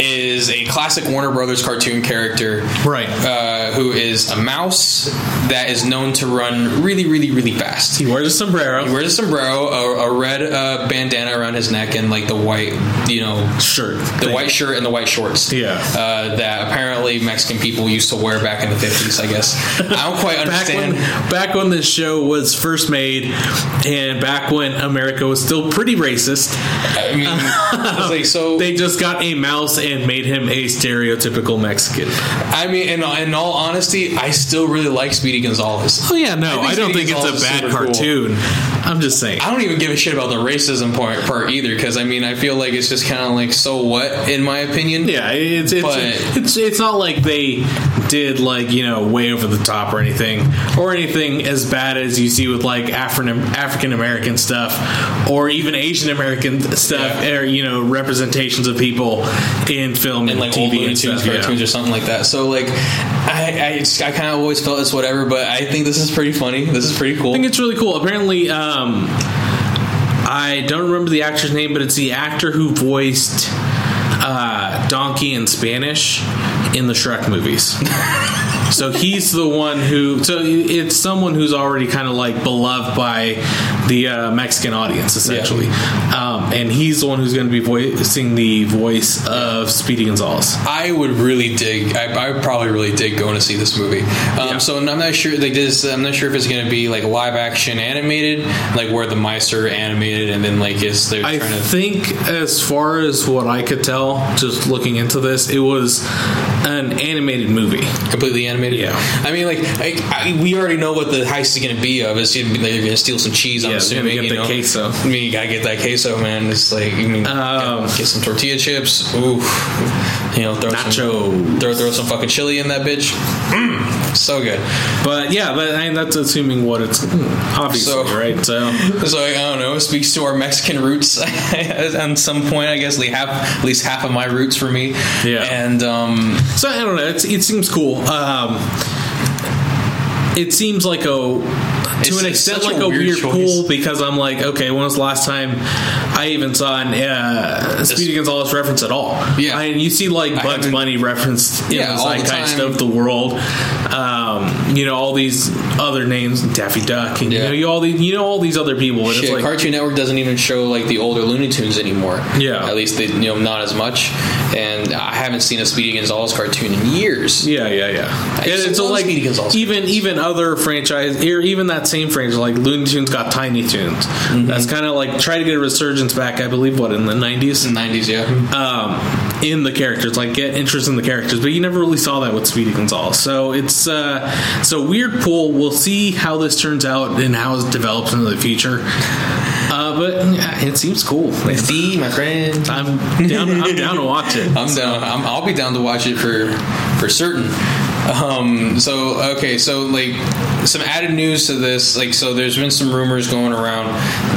is a classic Warner Brothers cartoon character, Right. Uh, who is a mouse that is known to run really, really, really fast. He wears a sombrero. He wears a sombrero, a, a red uh, bandana around his neck, and like the white, you know, shirt. the white shirt and the white shorts. Yeah. Uh, that apparently Mexican people used to wear back in the 50s, I guess. I don't quite Back when, understand. back when this show was first made, and back when America was still pretty racist, I mean, like, so. they just got a mouse and made him a stereotypical Mexican. I mean, in, in all honesty, I still really like Speedy Gonzales. Oh yeah, no, I I, don't Speedy think it's a bad super cool. cartoon. I'm just saying. I don't even give a shit about the racism part, part either, because I mean, I feel like it's just kind of like, so what, in my opinion? Yeah, it's it's, But- it's it's not like they did like you know way over the top or anything or anything as bad as you see with like African African American stuff or even Asian American stuff Yeah. or you know representations of people in film and, like old TV Looney and Tunes cartoons Yeah. or something like that. So like, I I, just- I kind of always felt it's whatever, but I think this is pretty funny. This is pretty cool. I think it's really cool. Apparently, um, I don't remember the actor's name, but it's the actor who voiced uh, Donkey in Spanish in the Shrek movies. So he's the one who. So it's someone who's already kind of like beloved by the uh, Mexican audience, essentially. Um, and he's the one who's going to be voicing the voice of Speedy Gonzales. I would really dig. I, I would probably really dig going to see this movie. Um, Yeah. So I'm not sure. Like this, I'm not sure if it's going to be like live action animated, like where the mice are animated, and then like is they're I trying to. think, as far as what I could tell, just looking into this, it was an animated movie. completely animated. Yeah. I mean, like I, I, we already know what the heist is going to be of. It's to be like, they're going to steal some cheese. I'm assuming. gonna get you the know? queso. I mean, you gotta get that queso, man. It's like you mean Um, get some tortilla chips. Ooh, you know, throw Nacho. some throw throw some fucking chili in that bitch. Mm, so good. But yeah, but I mean, that's assuming what it's obviously So- right. So So I don't know. It speaks to our Mexican roots. At some point, I guess, like half, at least half of my roots for me. Yeah. And um, So I don't know. It's, it seems cool. Um, it seems like a to an extent like a weird weird, because I'm like, okay, when was the last time I even saw an uh, Speedy Gonzales reference at all? Yeah. I mean, you see like Bugs Bunny referenced in Yeah, the all the zeitgeist of the world. Um, you know all these other names, Daffy Duck, and Yeah. you know you all these, you know all these other people. But shit, it's like, Cartoon Network doesn't even show like the older Looney Tunes anymore. Yeah. At least they, you know, not as much. And I haven't seen a Speedy Gonzales cartoon in years. Yeah, yeah, yeah. I used to And so like Speedy Gonzales even even other franchise, or even that same franchise, like Looney Tunes got Tiny Toons. Mm-hmm. That's kind of like try to get a resurgence back. I believe what in the nineties. In 90s, yeah. Um, in the characters, like get interest in the characters, but you never really saw that with Speedy Gonzales. So it's uh, it's a weird pool. We'll see how this turns out and how it develops into the future. Uh, but yeah, it seems cool. It's- D, my friend. I'm down. I'm down to watch it. I'm down. I'm, I'll be down to watch it for for certain. Um, so okay, so like some added news to this, like so, there's been some rumors going around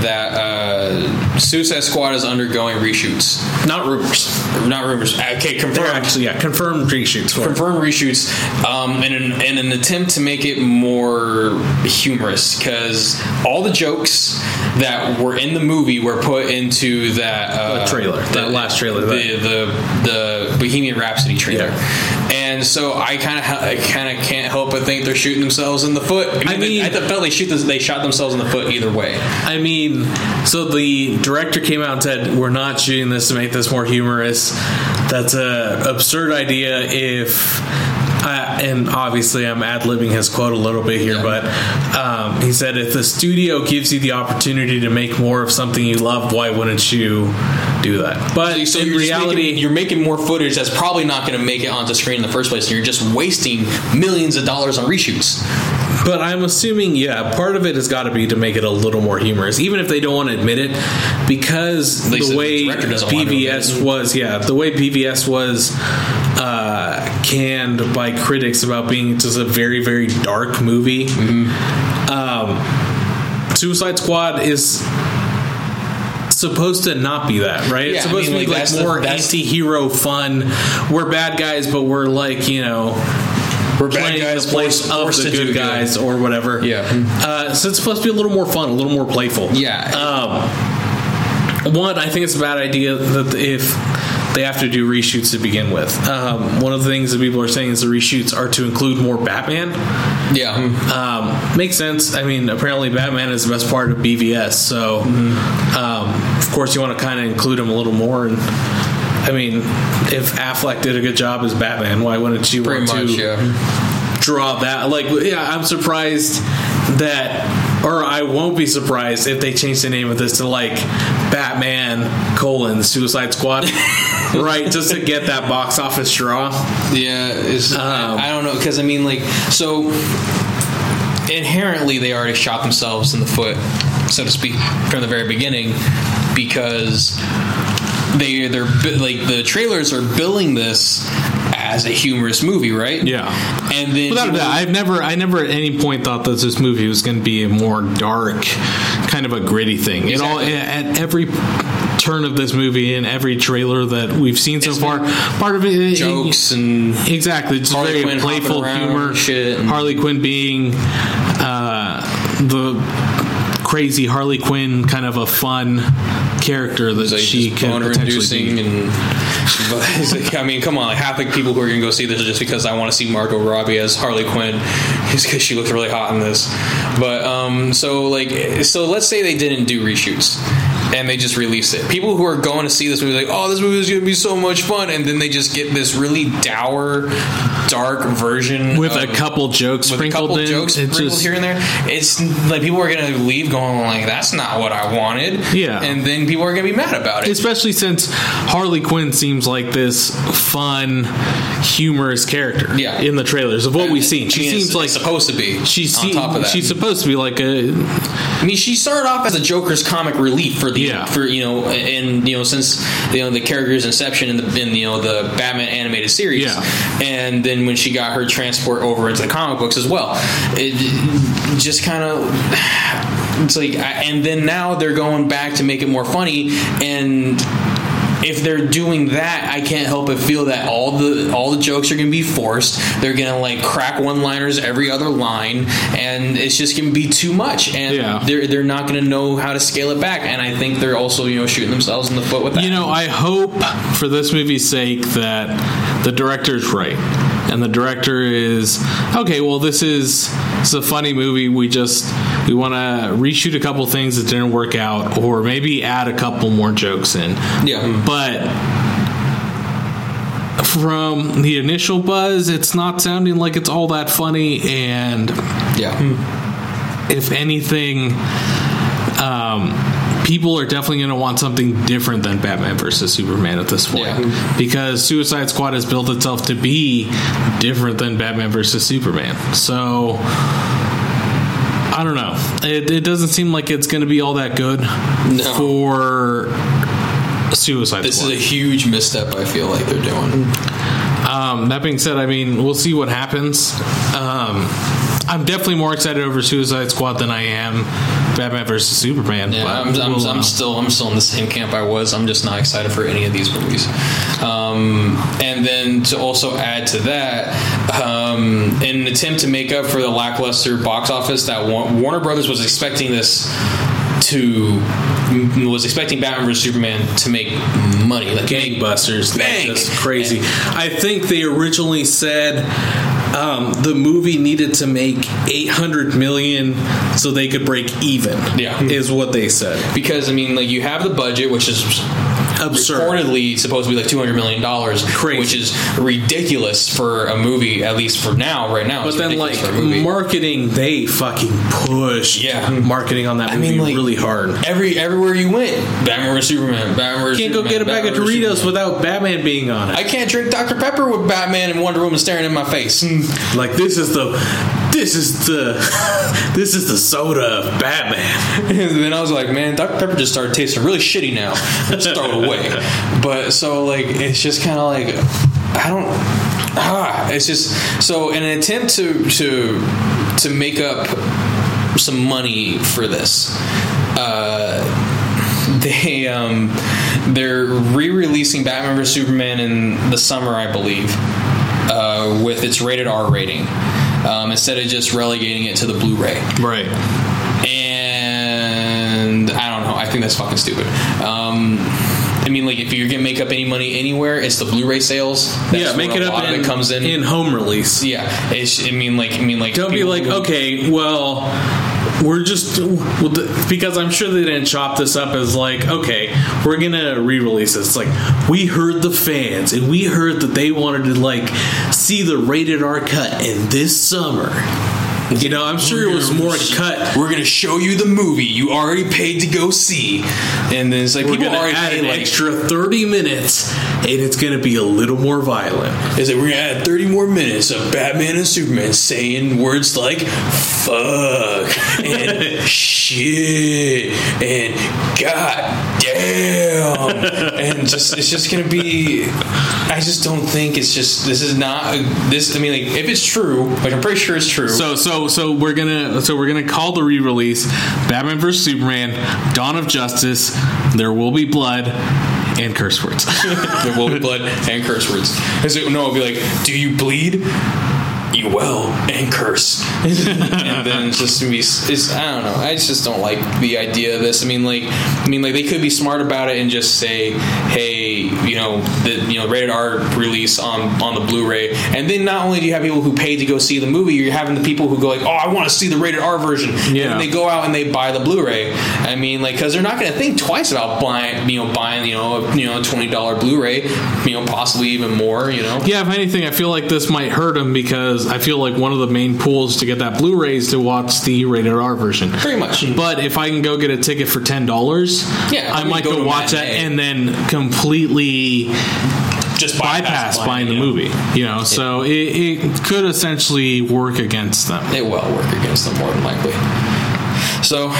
that uh, Suicide Squad is undergoing reshoots. Not rumors. Not rumors. Okay, They're confirmed. actually yeah confirmed reshoots. Confirmed reshoots um, in, an, in an attempt to make it more humorous because all the jokes that were in the movie were put into that uh, The trailer, that last trailer, the the, the Bohemian Rhapsody trailer. Yeah. And so I kind of I kind of can't help but think they're shooting themselves in the foot. I mean, I mean- I felt they shoot this, they shot themselves in the foot either way. I mean, so the director came out and said, "We're not shooting this to make this more humorous." That's a absurd idea. If I, and obviously I'm ad libbing his quote a little bit here, Yeah. but um, he said, "If the studio gives you the opportunity to make more of something you love, why wouldn't you do that?" But So in you're reality, making, you're making more footage that's probably not going to make it onto screen in the first place. And you're just wasting millions of dollars on reshoots. But I'm assuming, yeah, part of it has got to be to make it a little more humorous, even if they don't want to admit it, because the way director doesn't want to admit BVS was, yeah, the way BVS was uh, canned by critics about being just a very, very dark movie. Mm-hmm. Um, Suicide Squad is supposed to not be that, right? Yeah, it's I supposed mean, to be like, like that's the- more anti-hero fun. We're bad guys, but we're like you know We're playing the place of the good guys or whatever. Yeah. Uh, so it's supposed to be a little more fun, a little more playful. Yeah. Um, one, I think it's a bad idea that if they have to do reshoots to begin with. Um, one of the things that people are saying is the reshoots are to include more Batman. Yeah. Um, makes sense. I mean, apparently Batman is the best part of BVS, so um, of course you want to kind of include him a little more. And I mean, if Affleck did a good job as Batman, why wouldn't you Pretty want much, to yeah. draw that? Like, yeah, I'm surprised that, or I won't be surprised if they change the name of this to like Batman colon Suicide Squad, right? Just to get that box office draw. Yeah, Um, I, I don't know because I mean, like, so inherently they already shot themselves in the foot, so to speak, from the very beginning, because they they're like the trailers are billing this as a humorous movie, right? Yeah. and then Without a doubt, I've never, I never at any point thought that this movie was going to be a more dark, kind of a gritty thing. It all at every turn of this movie and every trailer that we've seen so It's far, part of it jokes and exactly just Harley very Quinn playful humor. shit Harley Quinn being uh, crazy Harley Quinn kind of a fun character that like she can potentially be. and like, I mean, come on, like half the people who are gonna go see this are just because I want to see Margot Robbie as Harley Quinn, just because she looks really hot in this. But um, so like, so let's say they didn't do reshoots. And they just release it. People who are going to see this movie, like, oh, this movie is going to be so much fun, and then they just get this really dour, dark version with of- a couple jokes with a sprinkled couple in. jokes It's sprinkled just- here and there. It's like people are gonna leave going like, "That's not what I wanted." Yeah. and then people are gonna be mad about it. especially since Harley Quinn seems like this fun, humorous character. Yeah. in the trailers of what we've seen, she I mean, seems like supposed to be. she's on top of that. she's supposed to be like a I mean, she started off as a Joker's comic relief for the Yeah. for you know, and you know, since you know the character's inception in the in you know the Batman animated series, Yeah. and then when she got her transport over into the comic books as well, it just kind of. It's like, and then now they're going back to make it more funny, and if they're doing that, I can't help but feel that all the all the jokes are going to be forced. They're going to like crack one liners every other line, and it's just going to be too much. And Yeah. they're they're not going to know how to scale it back. And I think they're also you know shooting themselves in the foot with that. You know, I hope for this movie's sake that the director's right. And the director is okay. Well, this is it's a funny movie. We just we want to reshoot a couple things that didn't work out, or maybe add a couple more jokes in. yeah, But from the initial buzz, it's not sounding like it's all that funny. And yeah, if anything, um, people are definitely going to want something different than Batman versus Superman at this point Yeah. because Suicide Squad has built itself to be different than Batman versus Superman. So. I don't know. It, it doesn't seem like it's going to be all that good for Suicide Squad. this Squad. is a huge misstep. I feel like they're doing. Um, that being said, I mean, we'll see what happens. Um, I'm definitely more excited over Suicide Squad than I am Batman versus Superman. Yeah, but I'm, I'm, we'll, I'm uh, still I'm still in the same camp I was. I'm just not excited for any of these movies. Um, and then to also add to that, um, in an attempt to make up for the lackluster box office that Warner Brothers was expecting this to was expecting Batman vs Superman to make money, like gangbusters. That's just crazy. I think they originally said um, the movie needed to make 800 million so they could break even. Yeah. is what they said. because I mean, like you have the budget, which is Absurd. reportedly supposed to be like two hundred million dollars, which is ridiculous for a movie. At least for now, right now. But then, like ridiculous for a movie. marketing, they fucking push Yeah. marketing on that I movie mean, like, really hard. Every everywhere you went, Batman vs Superman, Batman vs Can't go get a bag of Batman. Doritos Superman. without Batman being on it. I can't drink Dr Pepper with Batman and Wonder Woman staring in my face. Like this is the this is the this is the soda of Batman. and then I was like, man, Dr Pepper just started tasting really shitty now. Let's throw it away. But so like, it's just kind of like I don't. Ah, it's just so in an attempt to to to make up some money for this. Uh, they um, they're re-releasing Batman vs Superman in the summer, I believe, uh, with its rated R rating um, instead of just relegating it to the Blu-ray. Right. And I don't know. I think that's fucking stupid. Um, I mean, like if you're gonna make up any money anywhere, it's the Blu-ray sales. That's yeah, make it a up lot in, of it comes in. in home release. yeah, it's, I mean, like I mean, like Don't be like, okay, well, we're just because I'm sure they didn't chop this up as like, okay, we're gonna re-release this. It's like we heard the fans and we heard that they wanted to like see the rated R cut in this summer. You know, I'm sure it was more cut. We're gonna show you the movie you already paid to go see, and then it's like We're people gonna already add an like extra 30 minutes, and it's gonna be a little more violent. Is like we're gonna add 30 more minutes of Batman and Superman saying words like fuck and shit and god damn and just it's just gonna be I just don't think it's just this is not a, this I mean like if it's true like I'm pretty sure it's true So so so we're gonna so we're gonna call the re-release Batman vs Superman, Dawn of Justice. There will be blood and curse words. there will be blood and curse words. Is it, no, it'll be like, do you bleed? You will and curse, and then just be. It's I don't know. I just don't like the idea of this. I mean, like, I mean, like they could be smart about it and just say, hey, you know, the you know rated R release on on the Blu-ray, and then not only do you have people who pay to go see the movie, you're having the people who go like, oh, I want to see the rated R version, Yeah. and they go out and they buy the Blu-ray. I mean, like, because they're not going to think twice about buying, you know, buying, you know, a, you know, a twenty dollar Blu-ray, you know, possibly even more, you know. Yeah, if anything, I feel like this might hurt them because I feel like one of the main pools to get that Blu-ray is to watch the rated R version. Pretty much. Mm-hmm. But if I can go get a ticket for ten dollars, Yeah, I might go go, watch that and then completely Just bypass buying the you know. movie. You know, so it, it could essentially work against them. It will work against them more than likely. So,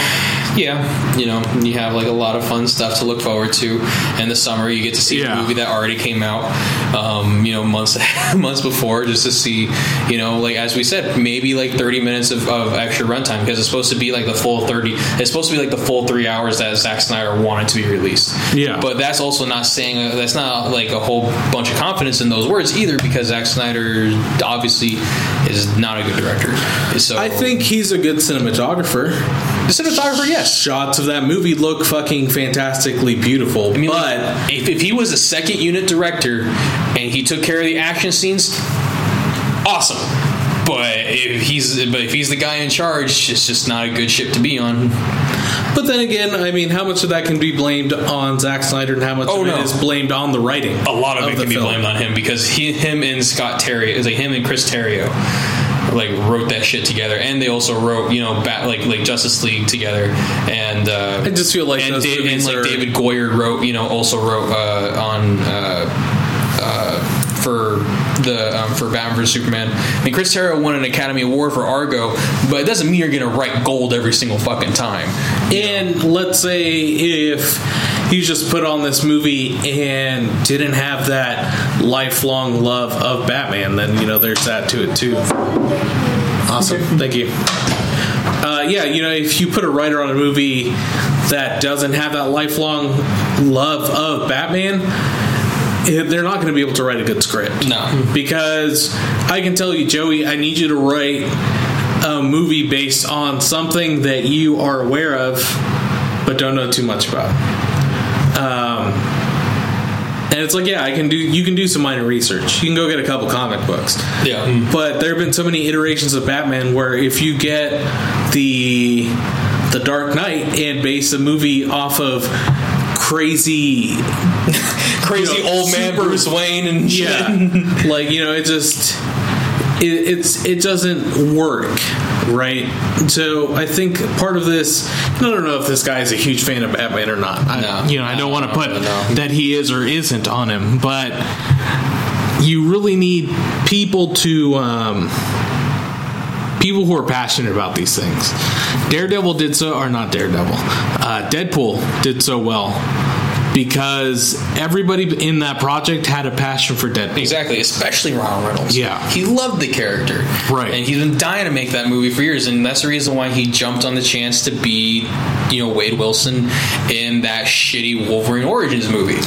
yeah, you know, you have like a lot of fun stuff to look forward to in the summer. You get to see Yeah. the movie that already came out, um, you know, months months before, just to see, you know, like as we said, maybe like thirty minutes of, of extra runtime because it's supposed to be like the full thirty. It's supposed to be like the full three hours that Zack Snyder wanted to be released. Yeah. but that's also not saying uh, that's not like a whole bunch of confidence in those words either because Zack Snyder obviously is not a good director. So I think he's a good cinematographer. the cinematographer, yes. Shots of that movie look fucking fantastically beautiful. I mean, but like, if, if he was a second unit director and he took care of the action scenes, awesome. But if he's but if he's the guy in charge, it's just not a good ship to be on. but then again, I mean, how much of that can be blamed on Zack Snyder, and how much Oh, of no. it is blamed on the writing? A lot of, it the can be film? blamed on him because he, him and Scott Terry, like him and Chris Terrio, like wrote that shit together, and they also wrote you know bat, like like Justice League together, and uh, I just feel like and, and like are- David Goyer wrote, you know, also wrote uh, on uh, uh, for the um, for Batman vs Superman. I mean, Chris Terrio won an Academy Award for Argo, but it doesn't mean you're going to write gold every single fucking time. And let's say if he just put on this movie and didn't have that lifelong love of Batman, then you know there's that to it too. Awesome, thank you. Uh, yeah, you know, if you put a writer on a movie that doesn't have that lifelong love of Batman, they're not going to be able to write a good script. No. because I can tell you, Joey, I need you to write a movie based on something that you are aware of but don't know too much about. Um, and it's like, yeah, I can do. You can do some minor research. You can go get a couple comic books. Yeah. But there have been so many iterations of Batman where if you get the the Dark Knight and base a movie off of crazy Crazy You know, old man super- Bruce Wayne and shit. yeah like you know it just it, it's it doesn't work right so i think part of this i don't know if this guy is a huge fan of batman or not I, No. You know, I don't want to put that he is or isn't on him, but you really need people to um, people who are passionate about these things. Daredevil did so, or not Daredevil. Uh, Deadpool did so well because everybody in that project had a passion for Deadpool. Exactly, especially Ryan Reynolds. Yeah. he loved the character, Right. And he's been dying to make that movie for years, and that's the reason why he jumped on the chance to be, you know, Wade Wilson in that shitty Wolverine Origins movie.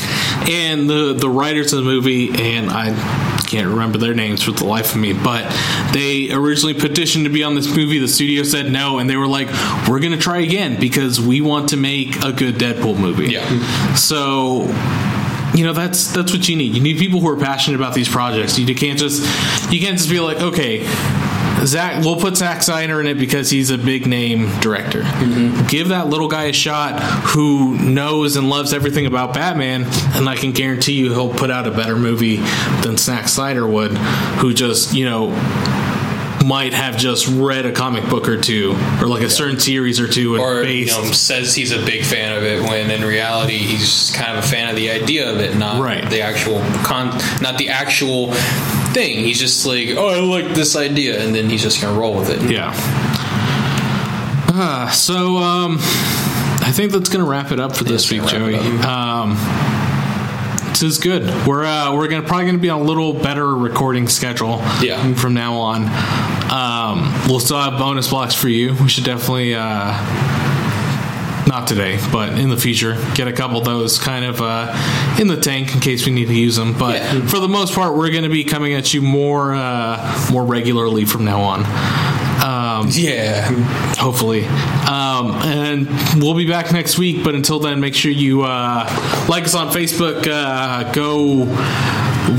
and the the writers of the movie and I can't remember their names for the life of me, but they originally petitioned to be on this movie. The studio said no, and they were like, "We're going to try again because we want to make a good Deadpool movie." Yeah. So, you know, that's that's what you need. You need people who are passionate about these projects. You can't just you can't just be like, okay. Zack, we'll put Zack Snyder in it because he's a big name director. Mm-hmm. Give that little guy a shot who knows and loves everything about Batman, and I can guarantee you he'll put out a better movie than Zack Snyder would, who just, you know, might have just read a comic book or two, or like a certain series or two, and Or you know, says he's a big fan of it when in reality he's kind of a fan of the idea of it, not Right. the actual con, not the actual thing. He's just like, oh, I like this idea, and then he's just gonna roll with it. Yeah. Uh, so um, I think that's going to wrap it up for this week, Joey. Um, this is good. We're uh, we're gonna probably going to be on a little better recording schedule. Yeah. From now on, um, we'll still have bonus blocks for you. We should definitely. Uh, not today, but in the future, get a couple of those kind of uh, in the tank in case we need to use them. But Yeah. for the most part, we're going to be coming at you more uh, more regularly from now on. Um, Yeah. hopefully. Um, and we'll be back next week. But until then, make sure you uh, like us on Facebook. Uh, go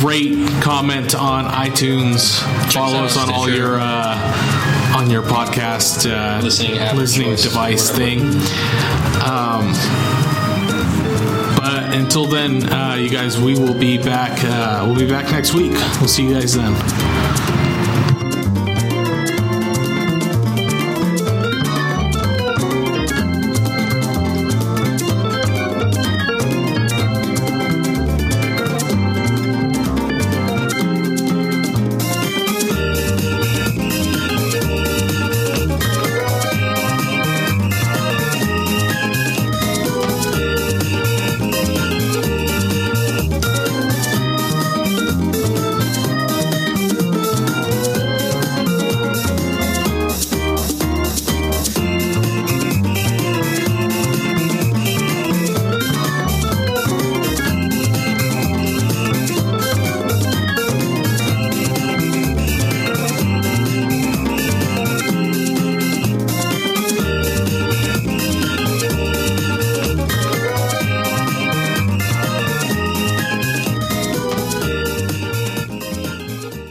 rate, comment on iTunes. follow us on all your uh, on your podcast uh, Listening listening device thing. Um, but until then, uh, you guys, we will be back. Uh, we'll be back next week. We'll see you guys then.